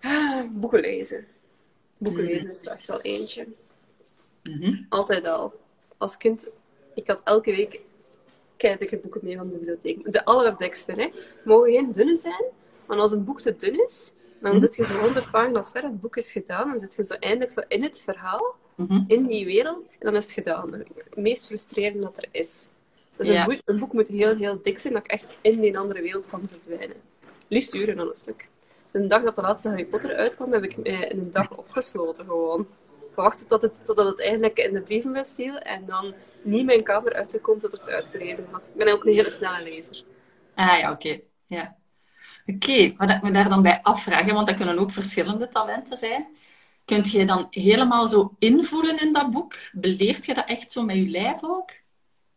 Ah, Boeken lezen. Boeken Mhm. lezen is er echt wel eentje. Mhm. Altijd al. als kind, ik had elke week dikke boeken mee van de bibliotheek. De allerdikste, hè. Mogen geen dunne zijn, maar als een boek te dun is, dan mhm. zit je zo 100 pagina's ver, het boek is gedaan, dan zit je zo eindelijk zo in het verhaal, mhm. in die wereld, en dan is het gedaan. Het meest frustrerende dat er is. Dus een, boek, een, boek, moet heel, heel dik zijn, dat ik echt in die andere wereld kan verdwijnen. Liefst uren dan een stuk. De dag dat de laatste Harry Potter uitkwam, heb ik mij in een dag opgesloten gewoon. Gewacht tot het, totdat het eindelijk in de brievenbus viel en dan niet mijn kamer uitgekomen tot ik het uitgelezen had. Ik ben ook een hele snelle lezer. Ah ja, oké. Ja. Oké, wat ik me daar dan bij afvragen, want dat kunnen ook verschillende talenten zijn. Kunt je dan helemaal zo invoelen in dat boek? Beleeft je dat echt zo met je lijf ook?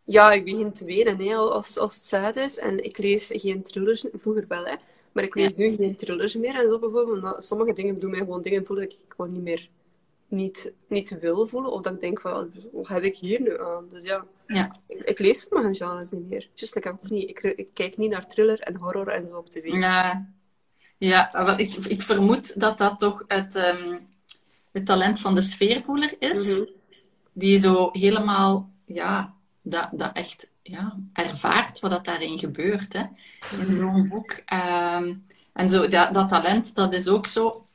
Ja, ik begin te wenen hè, als, als het zuid is. En ik lees geen thrillers, vroeger wel, hè. Maar ik lees nu geen thrillers meer en zo bijvoorbeeld. sommige dingen doen mij gewoon dingen voelen dat ik gewoon niet meer niet, niet wil voelen. Of dat ik denk van, wat heb ik hier nu aan? Dus ja, ja. Ik, ik lees sommige genres niet meer. Just, ik, ook niet, ik, ik, kijk niet naar thriller en horror en zo op tv. Ja, ja ik, ik vermoed dat dat toch het, um, het talent van de sfeervoeler is. Mhm. Die zo helemaal, ja, dat, dat echt ja, ervaart wat dat daarin gebeurt. Hè, in mhm. zo'n boek. Ehm, en zo, dat, dat talent, dat is ook zo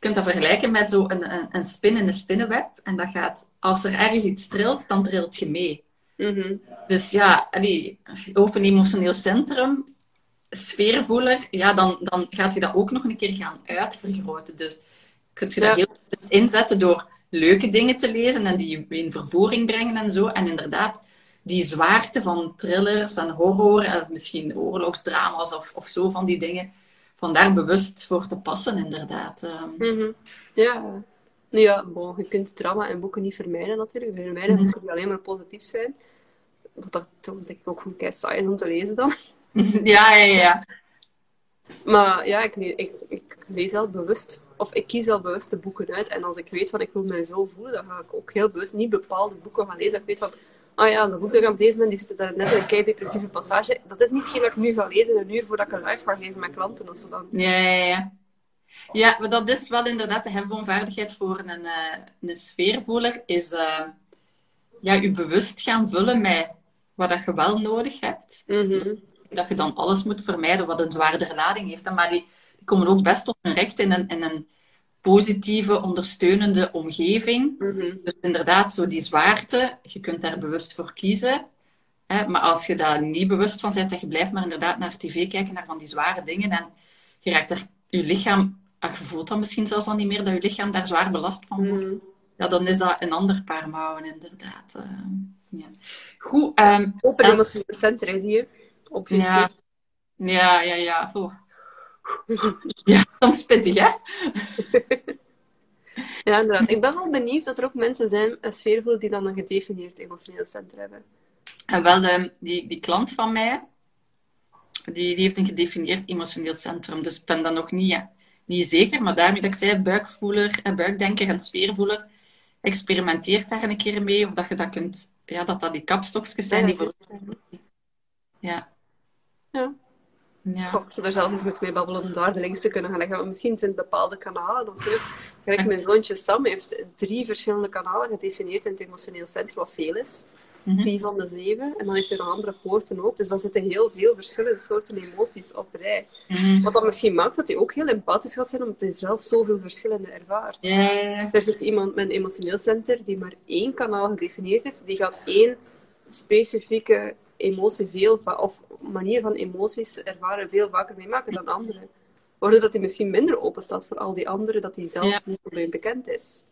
kunt dat vergelijken met zo een, een, een spin in een spinnenweb. En dat gaat, als er ergens iets trilt, dan trilt je mee. Mhm. Dus ja, die open emotioneel centrum, sfeervoeler, ja, dan, dan gaat je dat ook nog een keer gaan uitvergroten. Dus kun je dat heel goed inzetten door leuke dingen te lezen en die in vervoering brengen en zo. En inderdaad, die zwaarte van thrillers en horror en misschien oorlogsdrama's of, of zo van die dingen, van daar bewust voor te passen, inderdaad. Mm Ja. Nu ja, bon, je kunt drama en boeken niet vermijden natuurlijk. Ze vermijden, mm -hmm. alleen maar positief zijn. Wat dat trouwens denk ik ook gewoon kei saai is om te lezen dan. [LAUGHS] ja, ja, ja. Maar ja, ik, ik, ik lees wel bewust, of ik kies wel bewust de boeken uit. En als ik weet van ik wil mij zo voelen, dan ga ik ook heel bewust niet bepaalde boeken gaan lezen. Ik weet van, ah ja, de boek dat ik aan het lezen ben, die zit daar net in een kei depressieve passage. Dat is niet geen dat ik nu ga lezen, een uur voordat ik een live ga geven met klanten of zo dan. Ja, ja, ja. Ja, maar dat is wel inderdaad de hefboomvaardigheid voor een, uh, een sfeervoeler, is uh, ja, je bewust gaan vullen met wat dat je wel nodig hebt. Mhm. Dat je dan alles moet vermijden wat een zwaardere lading heeft. Maar die, die komen ook best tot hun recht in een, in een positieve, ondersteunende omgeving. Mhm. Dus inderdaad, zo die zwaarte, je kunt daar bewust voor kiezen. Hè, maar als je daar niet bewust van bent, dat je blijft maar inderdaad naar tv kijken, naar van die zware dingen, en je raakt er je lichaam, ach, je voelt dan misschien zelfs al niet meer dat je lichaam daar zwaar belast van wordt. Mhm. Ja, dan is dat een ander paar mouwen, inderdaad. Uh, ja. Goed. Um, Open emotioneel centrum, zie je? Op ja. ja, ja, ja. Oh. Ja, soms pittig, hè? ja, inderdaad. Ik ben wel benieuwd dat er ook mensen zijn, een sfeervol, die dan een gedefinieerd emotioneel centrum hebben. En wel, de, die, die klant van mij, die, die heeft een gedefinieerd emotioneel centrum. Dus ik ben dan nog niet, niet zeker. Maar daarmee dat ik zei, buikvoeler, en buikdenker en sfeervoeler, experimenteer daar een keer mee. Of dat je dat kunt, ja, dat dat die kapstokjes zijn die voor... Ja. Ja. Ja. Ik zou er zelf eens met mee babbelen om daar de links te kunnen gaan leggen. misschien zijn het bepaalde kanalen of zo. Kijk, mijn zoontje Sam heeft drie verschillende kanalen gedefinieerd in het emotioneel centrum, wat veel is. Mhm. Drie van de zeven. En dan heeft hij nog andere poorten ook. Dus dan zitten heel veel verschillende soorten emoties op rij. Mhm. Wat dan misschien maakt dat hij ook heel empathisch gaat zijn, omdat hij zelf zoveel verschillende ervaart. Er is dus iemand met een emotioneel centrum die maar één kanaal gedefinieerd heeft. Die gaat één specifieke emotie veel of manier van emoties ervaren veel vaker meemaken dan anderen. Waardoor dat hij misschien minder open staat voor al die anderen, dat hij zelf niet zo bekend is.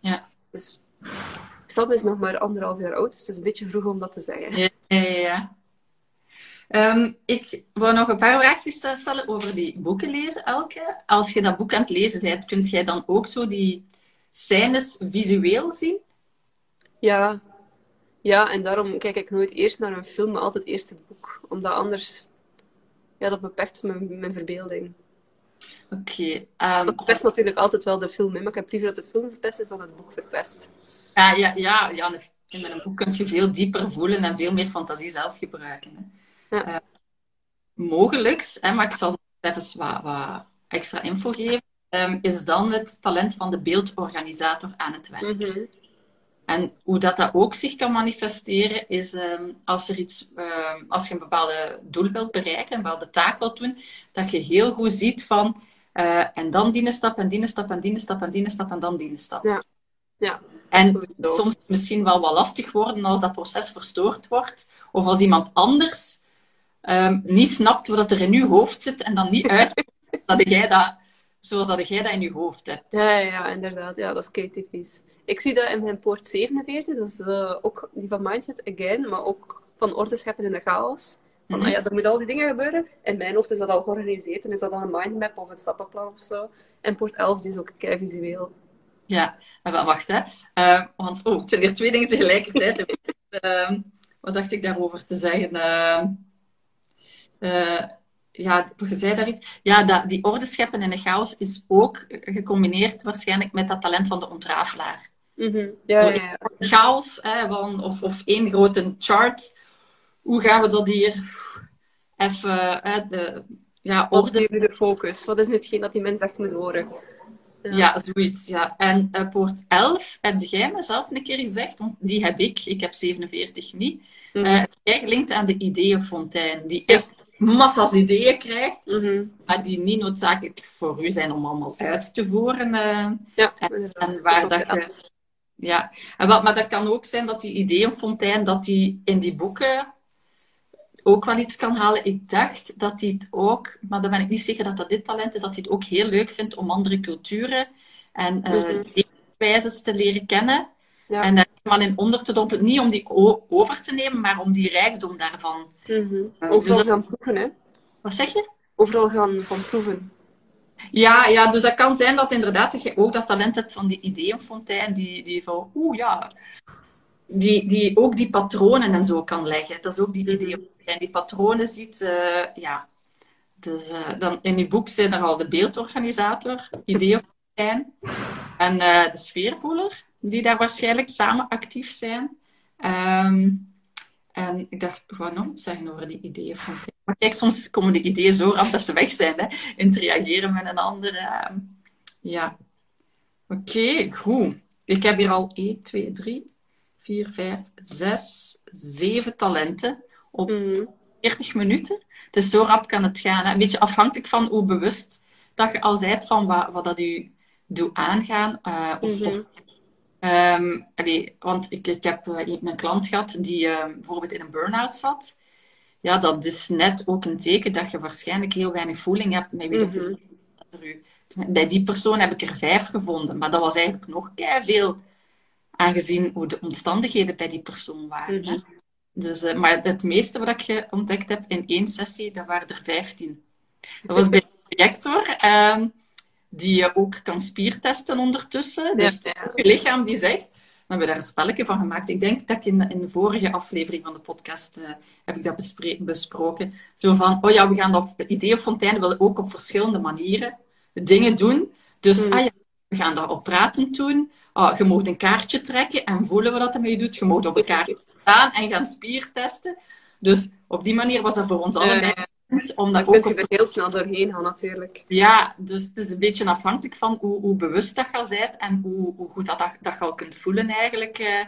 Ja. Dus Sam is nog maar anderhalf jaar oud, dus het is een beetje vroeg om dat te zeggen. Ja, ja, ja. Um, ik wil nog een paar vragen stellen over die boeken lezen, Elke. Als je dat boek aan het lezen bent, kunt jij dan ook zo die scènes visueel zien? Ja, ja, en daarom kijk ik nooit eerst naar een film, maar altijd eerst het boek. Omdat anders, ja, dat beperkt mijn, mijn verbeelding. Oké. Okay, um, dat verpest natuurlijk altijd wel de film, hè, maar ik heb liever dat de film verpest is dan het boek verpest. Uh, ja, ja, ja, in een boek kun je veel dieper voelen en veel meer fantasie zelf gebruiken. Hè. Ja. Uh, mogelijk, hè, maar ik zal even wat, wat extra info geven, um, is dan het talent van de beeldorganisator aan het werk. Mm En hoe dat, dat ook zich kan manifesteren, is ehm, als, er iets, ehm, als je een bepaalde doel wilt bereiken, een bepaalde taak wilt doen, dat je heel goed ziet van uh, en dan die stap, en die stap, en die stap, en die stap, en dan die stap. Ja. ja en soms misschien wel wat lastig worden als dat proces verstoord wordt, of als iemand anders um, niet snapt wat er in je hoofd zit en dan niet uit [LAUGHS] dat jij dat zoals dat jij dat in je hoofd hebt. Ja, ja inderdaad. Ja, dat is kei typisch. Ik zie dat in mijn poort 47, dat is uh, ook die van Mindset Again, maar ook van orde scheppen in de chaos. Van, mm -hmm. ah ja, er moeten al die dingen gebeuren. In mijn hoofd is dat al georganiseerd en is dat dan een mindmap of een stappenplan of zo. En poort 11 die is ook kei visueel. Ja, maar wacht hè. Uh, want, oh, het zijn hier twee dingen tegelijkertijd. uh, [LAUGHS] wat dacht ik daarover te zeggen? Ja, je zei daar iets. Ja, dat, die orde scheppen in de chaos is ook gecombineerd waarschijnlijk met dat talent van de ontrafelaar. Mm -hmm. ja, ja, ja. Chaos, hè, van, of, of één grote chart. Hoe gaan we dat hier even... Hè, de, ja, orde... de focus? Wat is nu hetgeen dat die mens echt moet horen? Ja, ja zoiets, ja. En uh, poort 11 heb jij mezelf een keer gezegd, want die heb ik, ik heb 47 niet. Mm -hmm. uh, jij gelinkt aan de ideeënfontein, die echt massa's ideeën krijgt, mm maar die niet noodzakelijk voor u zijn om allemaal uit te voeren. Uh, ja, en, en waar dat je, ja, en wat, maar dat kan ook zijn dat die ideeënfontein, dat die in die boeken ook wel iets kan halen. Ik dacht dat hij het ook, maar dan ben ik niet zeker dat dat dit talent is, dat hij het ook heel leuk vindt om andere culturen en uh, mm -hmm. te leren kennen. Ja. En daar helemaal in onder te dompelen. Niet om die over te nemen, maar om die rijkdom daarvan. Mm -hmm. Overal dus gaan proeven, hè? Wat zeg je? Overal gaan van proeven. Ja, ja, dus dat kan zijn dat inderdaad dat je ook dat talent hebt van die ideeënfontein, die, die van, oeh ja, die, die ook die patronen en zo kan leggen. Dat is ook die ideeënfontein. Die patronen ziet, uh, ja. Dus uh, dan in je boek zijn er al de beeldorganisator, [LAUGHS] ideeënfontein, en de sfeervoeler die daar waarschijnlijk samen actief zijn. Um, en ik dacht, ik wou nog iets zeggen over die ideeën van Maar kijk, soms komen de ideeën zo rap dat ze weg zijn. Hè? Interageren met een ander. Uh, ja. Oké, okay, goed. Ik heb hier al 1, 2, 3, 4, 5, 6, 7 talenten op mm. 40 minuten. Dus zo rap kan het gaan. Hè? Een beetje afhankelijk van hoe bewust dat je al bent van wat, wat dat u doet aangaan. Uh, of, mm -hmm. of Um, allee, want ik, ik heb uh, een klant gehad die uh, bijvoorbeeld in een burn-out zat. Ja, dat is net ook een teken dat je waarschijnlijk heel weinig voeling hebt met wie mm -hmm. Bij die persoon heb ik er vijf gevonden, maar dat was eigenlijk nog veel aangezien hoe de omstandigheden bij die persoon waren. Mm -hmm. Dus, uh, maar het meeste wat ik ontdekt heb in één sessie, dat waren er vijftien. Dat was bij de projector. Um, die je ook kan spiertesten ondertussen. Dus ja. je lichaam die zegt, we hebben daar een spelletje van gemaakt. Ik denk dat ik in, in de vorige aflevering van de podcast uh, heb ik dat besproken. Zo van, oh ja, we gaan dat ideeënfontein willen ook op verschillende manieren dingen doen. Dus hmm. ah ja, we gaan daarop praten doen. Oh, je mag een kaartje trekken en voelen we dat ermee doet. Je mag op een kaartje staan en gaan spiertesten. Dus op die manier was dat voor ons allebei omdat dan kun je er heel snel doorheen gaan, natuurlijk. Ja, dus het is een beetje afhankelijk van hoe, hoe bewust dat je bent en hoe, hoe goed dat, dat, dat je al kunt voelen eigenlijk. Eh.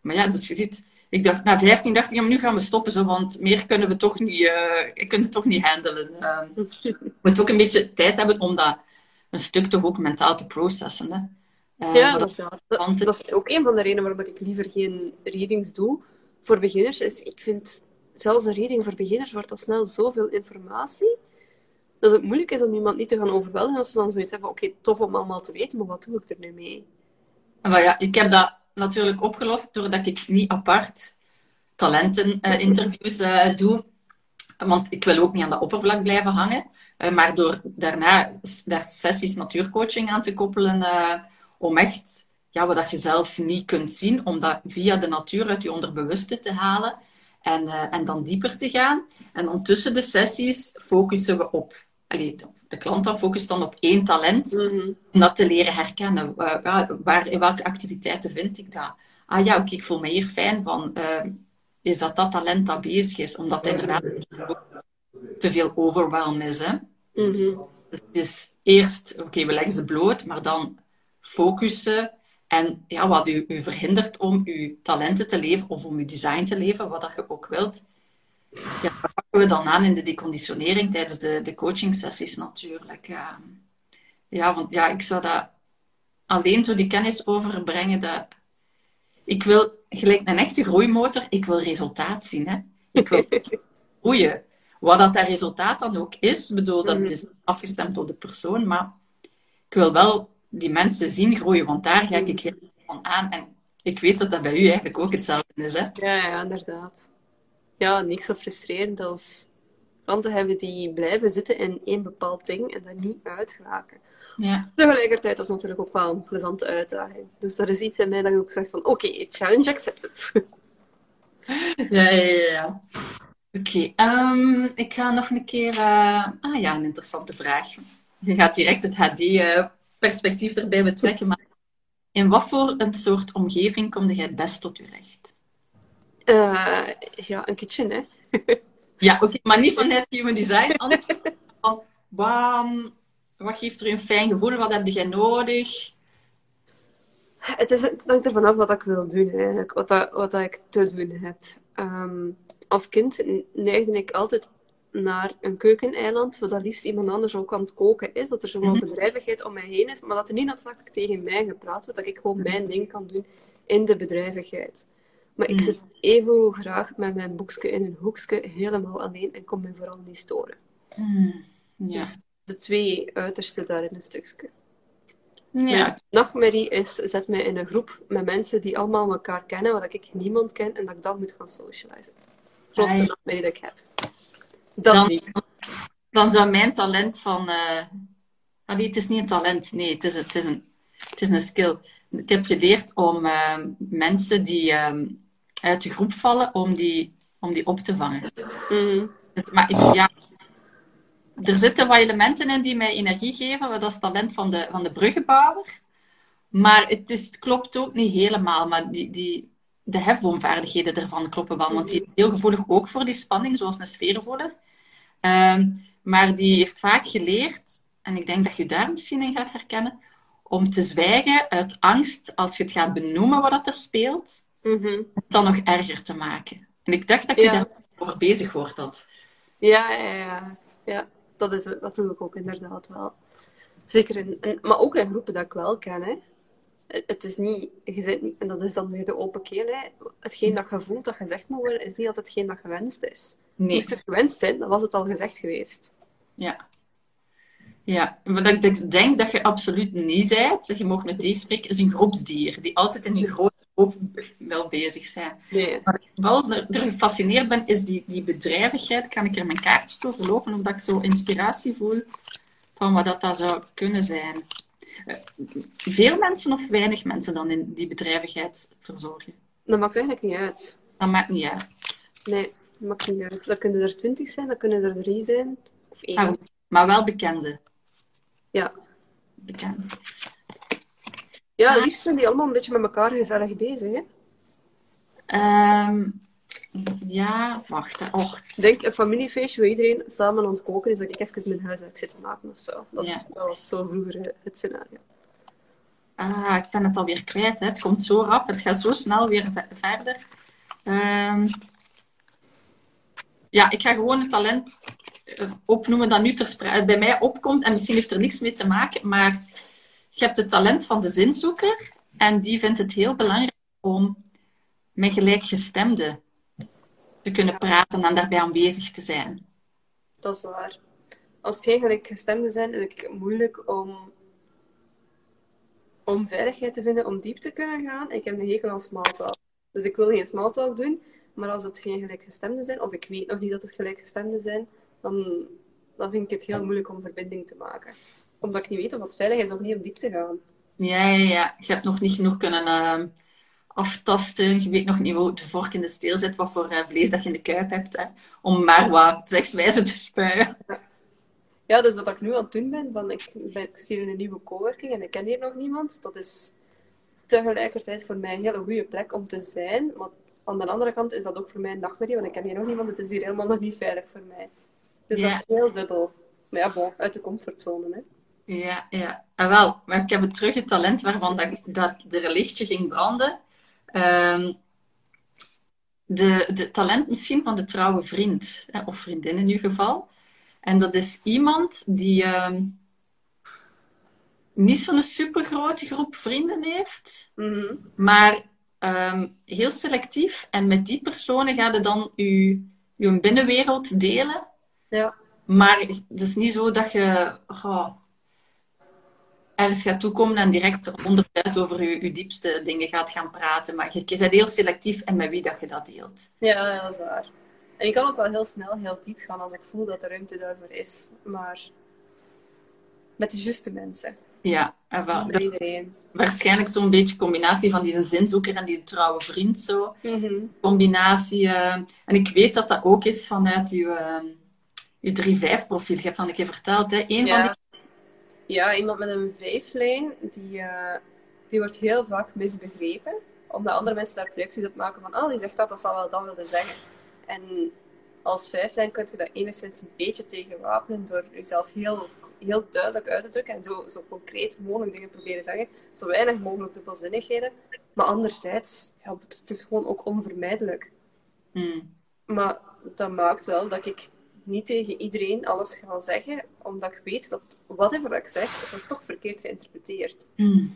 Maar ja, dus je ziet... Ik dacht, na 15 dacht ik, ja, nu gaan we stoppen, zo, want meer kunnen we toch niet, uh, ik kan het toch niet handelen. Uh, [LAUGHS] je moet ook een beetje tijd hebben om dat een stuk toch ook mentaal te processen. Hè. Uh, ja, dat, dat, dat, dat, is ook een van de redenen waarom ik liever geen readings doe voor beginners. Is, ik vind zelfs een reading voor beginners wordt al snel zoveel informatie, dat het moeilijk is om iemand niet te gaan overweldigen als ze dan zoiets hebben, oké, tof om allemaal te weten, maar wat doe ik er nu mee? Maar ja, ik heb dat natuurlijk opgelost doordat ik niet apart talenteninterviews [LAUGHS] uh, uh, doe. Want ik wil ook niet aan dat oppervlak blijven hangen. Uh, maar door daarna daar sessies natuurcoaching aan te koppelen, om echt ja, wat je zelf niet kunt zien, om dat via de natuur uit je onderbewuste te halen. En, uh, en dan dieper te gaan. En dan tussen de sessies focussen we op... Allee, de klant dan focust dan op één talent. Mm Om dat te leren herkennen. Uh, waar, in welke activiteiten vind ik dat? Ah ja, oké, ik voel me hier fijn van. Uh, is dat dat talent dat bezig is? Omdat inderdaad te veel overwhelm is. Hè? Mm -hmm. Dus eerst, oké, okay, we leggen ze bloot, maar dan focussen En ja, wat u, u verhindert om uw talenten te leven of om uw design te leven, wat dat je ook wilt, ja, dat pakken we dan aan in de deconditionering tijdens de, de coaching sessies natuurlijk. Ja. ja, want ja, ik zou dat alleen zo die kennis overbrengen dat ik wil, gelijk een echte groeimotor, ik wil resultaat zien. Hè? Ik wil [LAUGHS] groeien. Wat dat, dat resultaat dan ook is, bedoel, dat is afgestemd op de persoon, maar ik wil wel die mensen zien groeien, want daar ga ik heel van aan. En ik weet dat dat bij u eigenlijk ook hetzelfde is. Hè? Ja, ja, inderdaad. Ja, niks zo frustrerend als klanten hebben die blijven zitten in één bepaald ding en daar niet uitgeraken. Ja. Tegelijkertijd is het natuurlijk ook wel een plezante uitdaging. Dus dat is iets in mij dat je ook zegt van, oké, challenge accepted. ja, ja, ja. Oké, ehm, ik ga nog een keer... Uh... Ah ja, een interessante vraag. Je gaat direct het HD-perspectief erbij betrekken, maar in wat voor een soort omgeving kom je het best tot je recht? Uh, ja, een kitchen, hè. [LAUGHS] ja, oké, maar niet vanuit human design. Bam, wat geeft er een fijn gevoel? Wat heb je nodig? Het, is, het hangt ervan af wat ik wil doen, eigenlijk. Wat, dat, wat dat ik te doen heb. Ehm, als kind neigde ik altijd naar een keukeneiland, waar dat liefst iemand anders ook aan het koken is. Dat er zowel mhm. bedrijvigheid om mij heen is, maar dat er niet noodzakelijk tegen mij gepraat wordt. Dat ik gewoon mijn ding kan doen in de bedrijvigheid. Maar ik mhm. zit even graag met mijn boekje in een hoekje, helemaal alleen, en kom me vooral niet storen. Mhm. Ja. Dus de twee uitersten daar in een stukje. Ja. Mijn nachtmerrie is, zet mij in een groep met mensen die allemaal elkaar kennen, waar ik niemand ken, en dat ik dan moet gaan socializen. Grootste nachtmerrie dat ik heb. Dat dan, niet. Dan zou mijn talent van... Uh... Ah, nee, het is niet een talent. Nee, het is, het is, een, het is een skill. Ik heb geleerd om uh, mensen die uh, uit de groep vallen, om die, om die op te vangen. Mm. Dus, maar ik, ja, er zitten wat elementen in die mij energie geven. Dat is het talent van de, van de bruggenbouwer. Maar het, is, het klopt ook niet helemaal. Maar die, die, de hefboomvaardigheden ervan kloppen wel. Want die is heel gevoelig ook voor die spanning, zoals een sfeervoeler. Um, maar die heeft vaak geleerd, en ik denk dat je daar misschien in gaat herkennen, om te zwijgen uit angst als je het gaat benoemen wat dat er speelt, mm het dan nog erger te maken. En ik dacht dat je ja. daarover bezig wordt. Dat. Ja, ja, ja. ja dat, is, dat doe ik ook inderdaad wel. Zeker in, maar ook in groepen dat ik wel ken. Hè. Het is niet, je zit niet, en dat is dan weer de open keel. Hè. Hetgeen dat je voelt dat gezegd moet worden, is niet altijd hetgeen dat gewenst is. Nee. Moest het gewenst zijn, dan was het al gezegd geweest. Ja. Ja, wat ik denk dat je absoluut niet bent, je mag met deze spreken, is een groepsdier. Die altijd in een grote groep wel bezig zijn. Nee. Ik er gefascineerd ben, is die, die bedrijvigheid. Kan ik er mijn kaartjes over lopen, omdat ik zo inspiratie voel van wat dat, dat zou kunnen zijn. Eh, veel mensen of weinig mensen dan in die bedrijvigheid verzorgen? Dat maakt eigenlijk niet uit. Dat maakt niet uit. Nee, maakt niet uit. Dat kunnen er twintig zijn, dat kunnen er drie zijn. Of één. Ah, maar wel bekende. Ja. Bekende. Ja, liefst zijn die allemaal een beetje met elkaar gezellig bezig, hè? Um, ja, wacht. Och. denk een familiefeestje waar iedereen samen aan het koken is, dat ik even mijn huiswerk zit te maken of zo. Dat, is, dat was zo vroeger eh, het scenario. Ah, ik ben het alweer kwijt. Hè. Het komt zo rap. Het gaat zo snel weer verder. Um, ja, ik ga gewoon het talent eh, opnoemen dat nu bij mij opkomt. En misschien heeft er niks mee te maken, maar je hebt het talent van de zinzoeker. En die vindt het heel belangrijk om met gelijkgestemden te kunnen praten en daarbij aanwezig te zijn. Dat is waar. Als het geen gelijkgestemden zijn, is het moeilijk om, om veiligheid te vinden, om diep te kunnen gaan. Ik heb een hekel aan smalltalk. Dus ik wil geen smalltalk doen, maar als het geen gelijkgestemden zijn, of ik weet nog niet dat het gelijkgestemden zijn, dan, dan vind ik het heel moeilijk om verbinding te maken. Omdat ik niet weet of het veilig is of niet om diep te gaan. Ja, ja, ja. Je hebt nog niet genoeg kunnen uh, aftasten. Je weet nog niet hoe de vork in de steel zit, wat voor uh, vlees dat je in de kuip hebt. Hè, om maar wat zegswijze te spuien. Ja. dus wat ik nu aan het doen ben, van ik, ben, ik zit in een nieuwe coworking en ik ken hier nog niemand. Dat is tegelijkertijd voor mij een hele goede plek om te zijn. Maar aan de andere kant is dat ook voor mij een nachtmerrie, want ik ken hier nog niemand. Het is hier helemaal nog niet veilig voor mij. Dus dat is heel dubbel. Maar ja, bon, uit de comfortzone, hè. Ja, ja. Ah, wel, maar ik heb het terug, het talent waarvan dat, dat er een lichtje ging branden. Ehm, de, de talent misschien van de trouwe vriend, hè, of vriendin in uw geval. En dat is iemand die ehm, niet zo'n supergrote groep vrienden heeft, Mhm. maar ehm, heel selectief. En met die personen ga je dan je, je binnenwereld delen. Ja. Maar het is niet zo dat je oh, ergens gaat toekomen en direct onderuit over je, je diepste dingen gaat gaan praten. Maar je, je bent heel selectief en met wie dat je dat deelt. Ja, ja, dat is waar. En je kan ook wel heel snel heel diep gaan als ik voel dat er ruimte daarvoor is. Maar met de juiste mensen. Ja, en wel, iedereen. waarschijnlijk zo'n beetje combinatie van die zinzoeker en die trouwe vriend. Zo. Mhm. Combinatie. eh, en ik weet dat dat ook is vanuit je, eh, je 3-5 profiel. Je hebt dat een keer verteld. Hè? Een van die Ja. ja, iemand met een vijflijn, die, eh, die wordt heel vaak misbegrepen. Omdat andere mensen daar projecties op maken van, ah, die zegt dat, dat zal wel dat willen zeggen. En als vijflijn kun je dat enigszins een beetje tegenwapenen door jezelf heel, heel duidelijk uit te drukken en zo, zo concreet mogelijk dingen proberen te zeggen. Zo weinig mogelijk dubbelzinnigheden. Maar anderzijds, ja, het is gewoon ook onvermijdelijk. Hmm. Maar dat maakt wel dat ik niet tegen iedereen alles ga zeggen, omdat ik weet dat whatever dat ik zeg, het wordt toch verkeerd geïnterpreteerd. Hmm.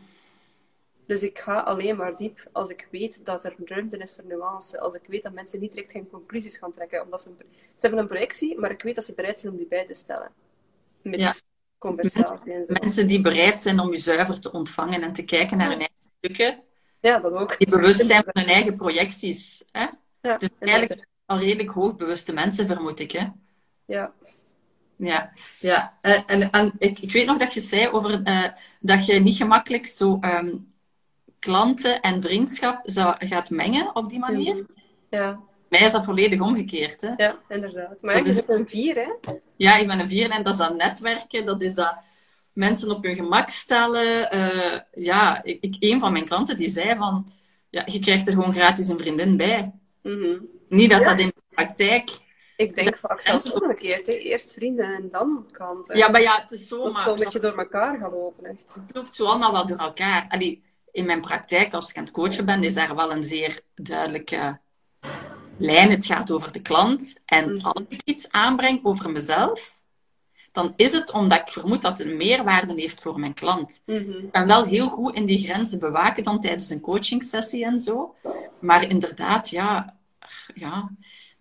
Dus ik ga alleen maar diep als ik weet dat er ruimte is voor nuance. Als ik weet dat mensen niet direct geen conclusies gaan trekken. Omdat ze, een, ze hebben een projectie, maar ik weet dat ze bereid zijn om die bij te stellen. Ja. Conversatie en zo. Mensen die bereid zijn om je zuiver te ontvangen en te kijken naar hun eigen stukken. Ja, dat ook. Die bewust zijn van hun eigen projecties. Hè? Ja, Dus eigenlijk al redelijk hoogbewuste mensen, vermoed ik. Hè? Ja. Ja, ja. Eh, en, en ik, ik weet nog dat je zei over eh, dat je niet gemakkelijk zo ehm, klanten en vriendschap zou, gaat mengen op die manier. Ja, Mij is dat volledig omgekeerd. Hè? ja, inderdaad. Maar Dat je is- een vier, hè? Ja, ik ben een vier en dat is dat netwerken, dat is dat mensen op hun gemak stellen. Eh, ja, ik, ik, een van mijn klanten die zei van, ja, je krijgt er gewoon gratis een vriendin bij. Mhm. Niet dat dat in de praktijk... Ik denk Dat- vaak zelfs omgekeerd. Hè. Eerst vrienden en dan klanten. Ja, maar ja, het is zo, het maar zo een beetje door elkaar gaat lopen, echt. het loopt zo allemaal wel door elkaar. Allee, in mijn praktijk, als ik aan het coachen ben, is daar wel een zeer duidelijke lijn. Het gaat over de klant. En Mhm. als ik iets aanbreng over mezelf, dan is het omdat ik vermoed dat het een meerwaarde heeft voor mijn klant. Mhm. Ik ben wel heel goed in die grenzen bewaken dan tijdens een coachingsessie en zo. Maar inderdaad, ja, ja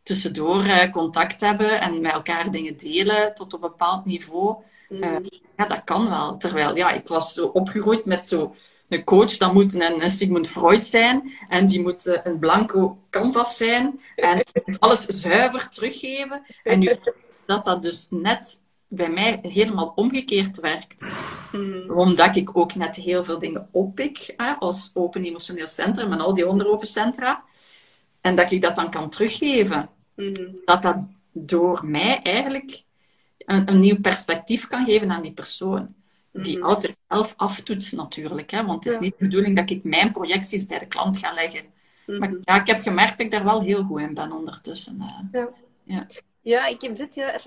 tussendoor eh, contact hebben en met elkaar dingen delen tot op een bepaald niveau. Mhm. Eh, ja, dat kan wel. Terwijl, ja, ik was zo opgegroeid met zo een coach, dat moet een, een Sigmund Freud zijn. En die moet eh, een blanco canvas zijn. En moet alles zuiver teruggeven. En nu dat dat dus net bij mij helemaal omgekeerd werkt. Mhm. Omdat ik ook net heel veel dingen oppik hè, als open emotioneel centrum en al die onderopen centra. En dat ik dat dan kan teruggeven. Mhm. Dat dat door mij eigenlijk een, een nieuw perspectief kan geven aan die persoon. Die Mhm. altijd zelf aftoetst natuurlijk. Hè, want het is Ja. niet de bedoeling dat ik mijn projecties bij de klant ga leggen. Maar Mhm. ja, ik heb gemerkt dat ik daar wel heel goed in ben ondertussen. eh. Ja. Ja. Ja, ik heb dit jaar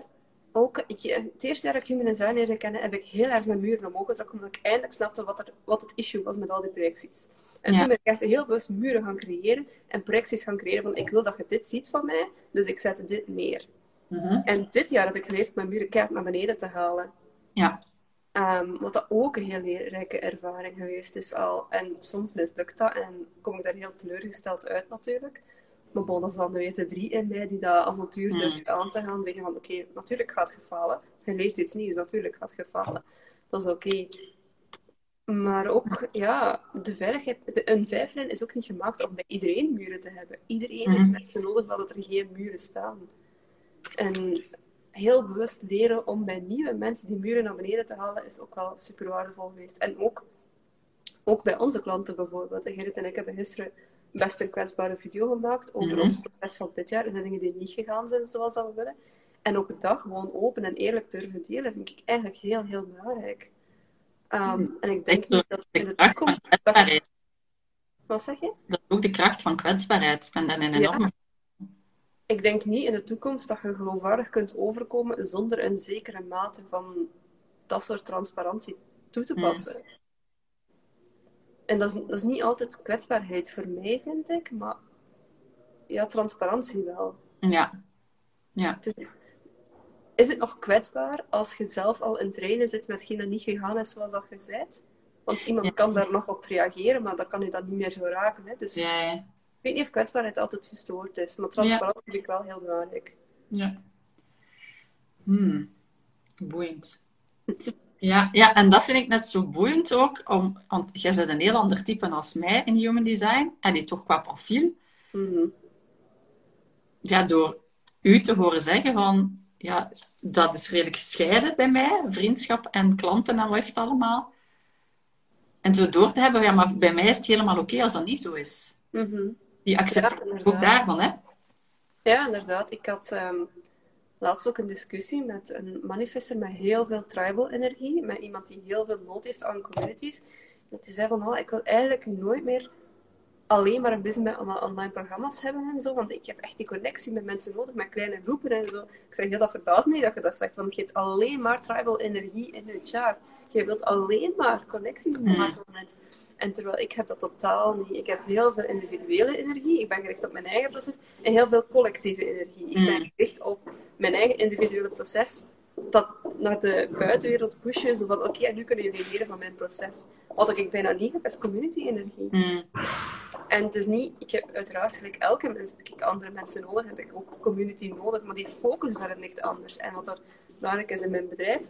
ook... Ik, het eerste jaar dat ik Human Design leerde kennen, heb ik heel erg mijn muren omhoog getrokken, omdat ik eindelijk snapte wat, er, wat het issue was met al die projecties. En Ja. toen ben ik echt heel bewust muren gaan creëren en projecties gaan creëren van ik wil dat je dit ziet van mij, dus ik zet dit neer. Mhm. En dit jaar heb ik geleerd mijn muren keihard naar beneden te halen. Ja. Ehm, wat dat ook een heel leerrijke ervaring geweest is al. En soms mislukt dat en kom ik daar heel teleurgesteld uit natuurlijk. Maar bon, dat is dan de drie in mij die dat avontuur Hmm. durft aan te gaan. Zeggen van, oké, natuurlijk gaat het falen. Je leert iets nieuws, natuurlijk gaat het falen. Dat is oké. Maar ook, ja, de veiligheid... de- Een vijflijn is ook niet gemaakt om bij iedereen muren te hebben. Iedereen Mhm. heeft echt nodig dat er geen muren staan. En heel bewust leren om bij nieuwe mensen die muren naar beneden te halen, is ook wel super waardevol geweest. En ook, ook bij onze klanten bijvoorbeeld. Gerrit en ik hebben gisteren best een kwetsbare video gemaakt over Mhm. ons proces van dit jaar en de dingen die niet gegaan zijn zoals dat we willen. En ook dat gewoon open en eerlijk durven delen, vind ik eigenlijk heel, heel belangrijk. Ehm, en ik denk niet dat in De toekomst... Wat zeg je? Dat is ook de kracht van kwetsbaarheid. Ik ben daar een enorme... Ik denk niet in de toekomst dat je geloofwaardig kunt overkomen zonder een zekere mate van dat soort transparantie toe te passen. En dat is, dat is niet altijd kwetsbaarheid voor mij, vind ik, maar ja, transparantie wel. Ja. ja. Het is, is het nog kwetsbaar als je zelf al in trainen zit met hetgeen dat niet gegaan is zoals dat je? Want iemand kan daar nog op reageren, maar dan kan je dat niet meer zo raken. Hè? Dus ja, ja. Ik weet niet of kwetsbaarheid altijd woord is, maar transparantie vind ik wel heel belangrijk. Ja. Hmm. Boeiend. Ja, ja, en dat vind ik net zo boeiend ook, om, want jij bent een heel ander type als mij in human design, en die toch qua profiel. Mhm. Ja, door u te horen zeggen van, ja, dat is redelijk gescheiden bij mij, vriendschap en klanten en wat is het allemaal. En zo door te hebben, ja, maar bij mij is het helemaal oké als dat niet zo is. Mhm. Die acceptatie Ja, ook daarvan, hè? Ja, inderdaad. Ik had ehm, laatst ook een discussie met een manifester met heel veel tribal energie, met iemand die heel veel nood heeft aan communities. Dat die zei van, oh, ik wil eigenlijk nooit meer alleen maar een business met allemaal online programma's hebben en zo, want ik heb echt die connectie met mensen nodig, met kleine groepen en zo. Ik zeg, ja, dat verbaast me dat je dat zegt, want je hebt alleen maar tribal energie in je chart. Je wilt alleen maar connecties maken met... En terwijl ik heb dat totaal niet. Ik heb heel veel individuele energie, ik ben gericht op mijn eigen proces, en heel veel collectieve energie. Ik ben Mm. gericht op mijn eigen individuele proces, dat naar de buitenwereld pushen, zo van, oké, en nu kunnen jullie leren van mijn proces. Wat ik bijna niet heb, is community-energie. Mm. En het is niet, ik heb uiteraard gelijk elke mens, heb ik andere mensen nodig, heb ik ook community nodig, maar die focus daarin ligt anders. En wat er belangrijk is in mijn bedrijf,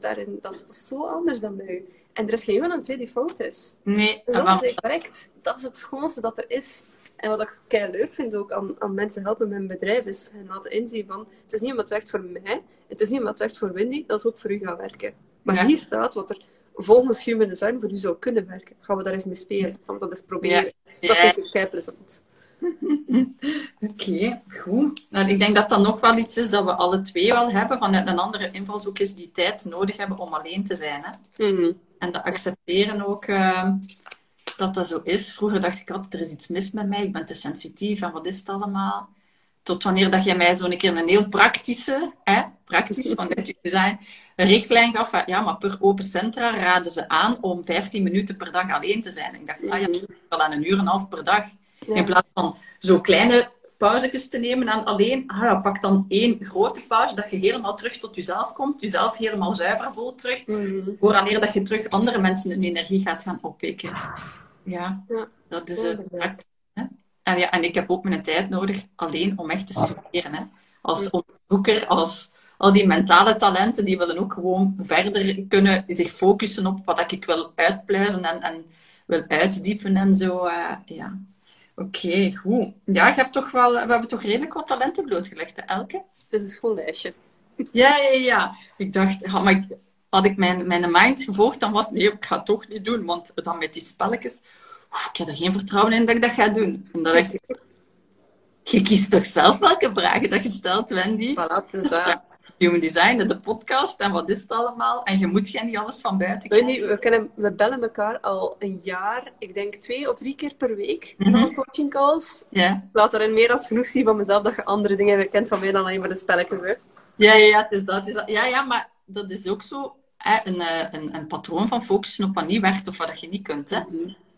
daarin, dat, is, dat is zo anders dan bij u. En er is geen van de twee die fout is. Nee, dat is correct. Dat is het schoonste dat er is. En wat ik kei leuk vind ook aan, aan mensen helpen met mijn bedrijf, is hen laten inzien van, het is niet omdat het werkt voor mij, het is niet omdat het werkt voor Wendy, dat het ook voor u gaat werken. Maar Ja. hier staat wat er volgens Human Design voor u zou kunnen werken. Gaan we daar eens mee spelen? Gaan we dat eens proberen? Dat vind ik kei plezant. [LAUGHS] Oké, goed. Nou, ik denk dat dat nog wel iets is dat we alle twee wel hebben, vanuit een andere invalshoek is die tijd nodig hebben om alleen te zijn. Hè? Mhm. En dat accepteren ook eh, dat dat zo is. Vroeger dacht ik altijd, er is iets mis met mij, ik ben te sensitief en wat is het allemaal? Tot wanneer dat jij mij zo'n keer een heel praktische, hè, praktisch vanuit je design, een richtlijn gaf van, ja, maar per open centra raden ze aan om 15 minuten per dag alleen te zijn. Ik dacht, ah ja, Mhm. dat is wel aan een uur en een half per dag. Ja. In plaats van zo kleine pauzes te nemen en alleen, ah ja, pak dan één grote pauze, dat je helemaal terug tot jezelf komt, jezelf helemaal zuiver voelt terug, Mhm. voor wanneer dat je terug andere mensen hun energie gaat gaan oppikken. Ja, Ja. dat is het. Hè? En, ja, en ik heb ook mijn tijd nodig alleen om echt te studeren. Hè? Als onderzoeker, als al die mentale talenten, die willen ook gewoon verder kunnen zich focussen op wat ik wil uitpluizen en, en wil uitdiepen en zo. eh, ja. Oké, goed. Ja, je hebt toch wel, we hebben toch redelijk wat talenten blootgelegd, hè, Elke? Dit is een schoon lijstje. Ja, ja, ja. Ik dacht, ja, maar ik, had ik mijn, mijn mind gevolgd, dan was het, nee, ik ga het toch niet doen, want dan met die spelletjes, oef, ik heb er geen vertrouwen in dat ik dat ga doen. En dan dacht ik, je kiest toch zelf welke vragen dat je stelt, Wendy? Voilà, is dat. Human Design, de podcast en wat is het allemaal? En je moet geen niet alles van buiten kijken. je, we, kennen, we bellen elkaar al een jaar, ik denk twee of drie keer per week, Mhm. op coaching calls. Ja. Ik laat daarin meer dan genoeg zien van mezelf dat je andere dingen kent van mij dan alleen maar de spelletjes. Hè. Ja, ja, ja, het is dat, het is dat. Ja, ja, maar dat is ook zo hè, een, eh, een, een patroon van focussen op wat niet werkt of wat je niet kunt. Hè?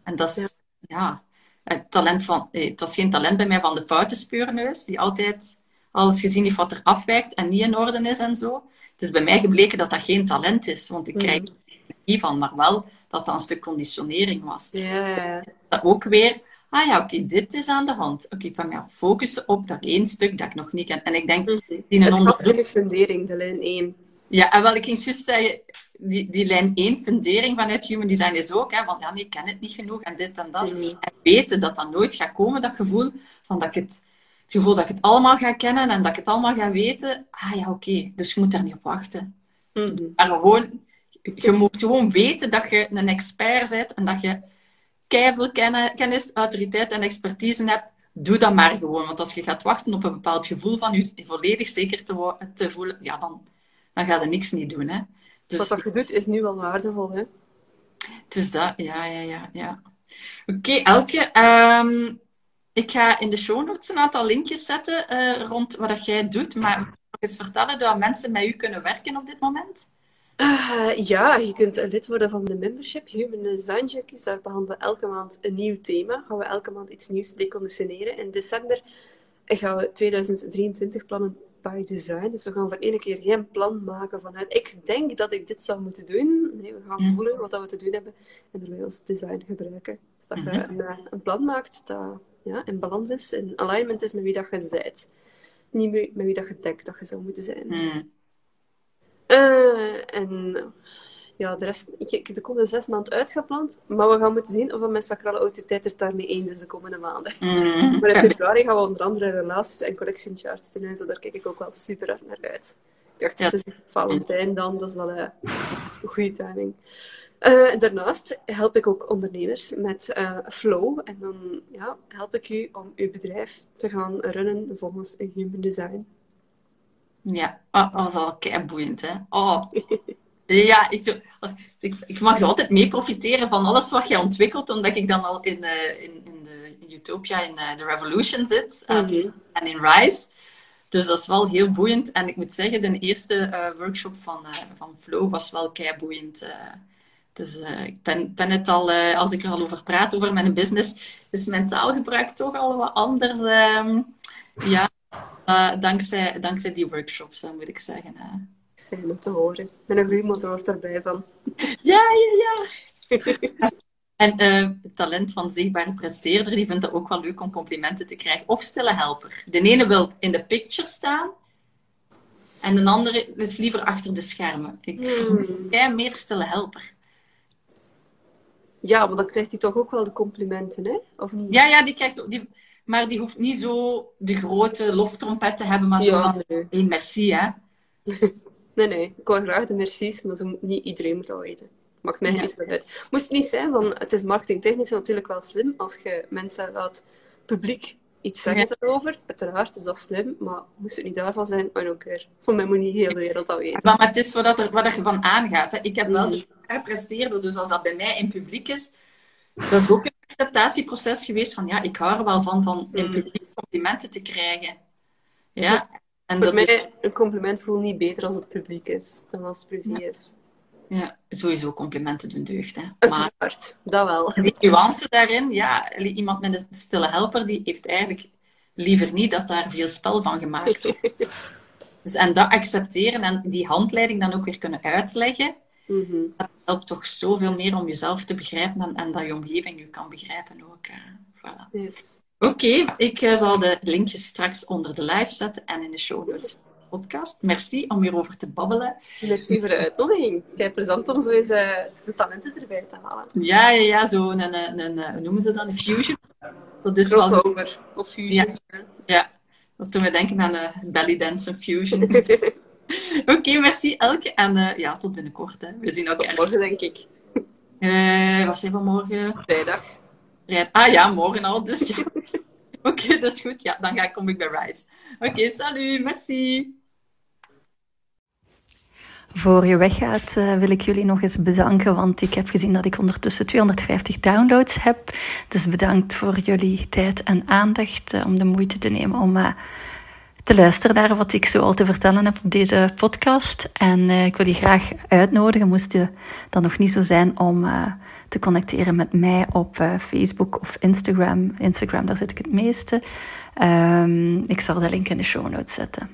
En dat is, ja, het talent van, eh, het was geen talent bij mij van de foute speurneus, die altijd alles gezien heeft wat er afwijkt en niet in orde is en zo. Het is bij mij gebleken dat dat geen talent is, want ik krijg er niet van, maar wel dat dat een stuk conditionering was. Ja. Dat ook weer, ah ja, oké, dit is aan de hand. Oké, ik ben me focussen op dat één stuk dat ik nog niet ken. En ik denk, Mhm. in een onderzoek in de fundering, de lijn 1. Ja, en wel, ik ging juist zeggen, die, die lijn 1 fundering vanuit Human Design is ook, hè, van ja, nee, ik ken het niet genoeg en dit en dat. En weten dat dat nooit gaat komen, dat gevoel van dat ik het, het gevoel dat ik het allemaal ga kennen en dat ik het allemaal ga weten. Ah ja, oké, dus je moet daar niet op wachten. Maar gewoon, je moet gewoon weten dat je een expert bent en dat je keiveel kennis, kennis, autoriteit en expertise hebt. Doe dat maar gewoon. Want als je gaat wachten op een bepaald gevoel van je volledig zeker te, te voelen, ja, dan, dan ga je niks niet doen. Hè. Dus Wat dat je doet is nu wel waardevol. Hè? het is dat, ja, ja, ja. ja. Oké, Elke. ehm, ik ga in de show notes een aantal linkjes zetten eh, rond wat dat jij doet. Maar nog eens vertellen dat mensen met u kunnen werken op dit moment? Uh, ja, je kunt lid worden van de membership Human Design Junkies. Daar behandelen we elke maand een nieuw thema. Gaan we elke maand iets nieuws deconditioneren. In december gaan we 2023 plannen by design. Dus we gaan voor één keer geen plan maken vanuit ik denk dat ik dit zou moeten doen. Nee, we gaan mhm. voelen wat we te doen hebben en wij ons design gebruiken. Dus dat je mhm. een, eh, een, plan maakt dat ja, in balans is, in alignment is met wie dat je bent. Niet met wie dat je denkt dat je zou moeten zijn. Mhm. Uh, en ja, de rest, ik, ik heb de komende zes maanden uitgepland, maar we gaan moeten zien of mijn sacrale autoriteit er daarmee eens is de komende maanden. Mm. Maar in februari gaan we onder andere relaties en collection charts doen, zo daar kijk ik ook wel super hard naar uit. Ik dacht, het is Valentijn dan, dat is wel een goede timing. Uh, daarnaast help ik ook ondernemers met uh, flow. En dan ja, help ik u om uw bedrijf te gaan runnen volgens een human design. Ja, oh, dat is al kei boeiend, hè? Oh. [LAUGHS] Ja, ik, ik, ik, mag zo altijd mee profiteren van alles wat je ontwikkelt, omdat ik dan al in, uh, in, in, de, in Utopia, in uh, de Revolution zit uh, en in Rise. Dus dat is wel heel boeiend. En ik moet zeggen, de eerste workshop van, van Flow was wel kei boeiend. dus ik ben, ben het al, als ik er al over praat, over mijn business, is mijn taalgebruik toch al wat anders. Ehm, ja, dankzij, dankzij die workshops, moet ik zeggen fijn om te horen. Met een groeimotor erbij van. Ja, ja, ja. [LAUGHS] En uh, het talent van zichtbare presteerder, die vindt het ook wel leuk om complimenten te krijgen. Of stille helper. De ene wil in de picture staan. En de andere is liever achter de schermen. Ik hmm. jij meer stille helper. Ja, maar dan krijgt hij toch ook wel de complimenten, hè? Of niet? Ja, ja, die krijgt die, maar die hoeft niet zo de grote loftrompet te hebben, maar zo van, nee. hey, merci, hè? [LAUGHS] Nee, nee. Ik hoor graag de mercies, maar ze, niet iedereen moet dat weten. Maakt mij niet uit. Moest het niet zijn, want het is marketingtechnisch natuurlijk wel slim als je mensen laat publiek iets zeggen ja. daarover. Uiteraard is dat slim, maar moest het niet daarvan zijn, I don't care. Voor mij moet niet heel de wereld dat weten. Maar, het is wat, er, wat je van aangaat. Hè. Ik heb wel gepresteerd, dus als dat bij mij in publiek is, dat is ook een acceptatieproces geweest van ja, ik hou er wel van, van in mm. publiek complimenten te krijgen. Ja, en Voor mij, een compliment voelt niet beter als het publiek is dan als het privé is. Ja, sowieso complimenten doen deugd. Hè. Uiteraard, dat wel. [LAUGHS] Die nuance daarin, ja, iemand met een stille helper, die heeft eigenlijk liever niet dat daar veel spel van gemaakt wordt. [LAUGHS] dus, en dat accepteren en die handleiding dan ook weer kunnen uitleggen, mm dat helpt toch zoveel meer om jezelf te begrijpen en, en dat je omgeving je kan begrijpen ook. Voilà. Yes. Oké, ik eh, zal de linkjes straks onder de live zetten en in de show notes podcast. Merci om hierover te babbelen. Merci voor de uitnodiging. Jij plezant om zo eens uh, de talenten erbij te halen. Ja, ja, ja zo een, een, een, hoe noemen ze dat? Een fusion. Dat is Crossover of fusion. Ja, ja. dat doen we denken aan een belly dance fusion. [LAUGHS] Oké, merci Elke. En uh, ja, tot binnenkort. Hè. We zien elkaar. morgen, denk ik. Uh, wat zijn we morgen? Vrijdag. Ah ja, morgen al, dus ja. [LAUGHS] Oké, dat is goed. Ja, dan ga ik, kom ik bij Rise. Oké, salut, merci. Voor je weggaat uh, wil ik jullie nog eens bedanken, want ik heb gezien dat ik ondertussen 250 downloads heb. Dus bedankt voor jullie tijd en aandacht uh, om de moeite te nemen om uh, te luisteren naar wat ik zo al te vertellen heb op deze podcast. En ik wil je graag uitnodigen, moest je dan nog niet zo zijn, om te connecteren met mij op uh, Facebook of Instagram. Instagram, daar zit ik het meeste. Um, ik zal de link in de show notes zetten.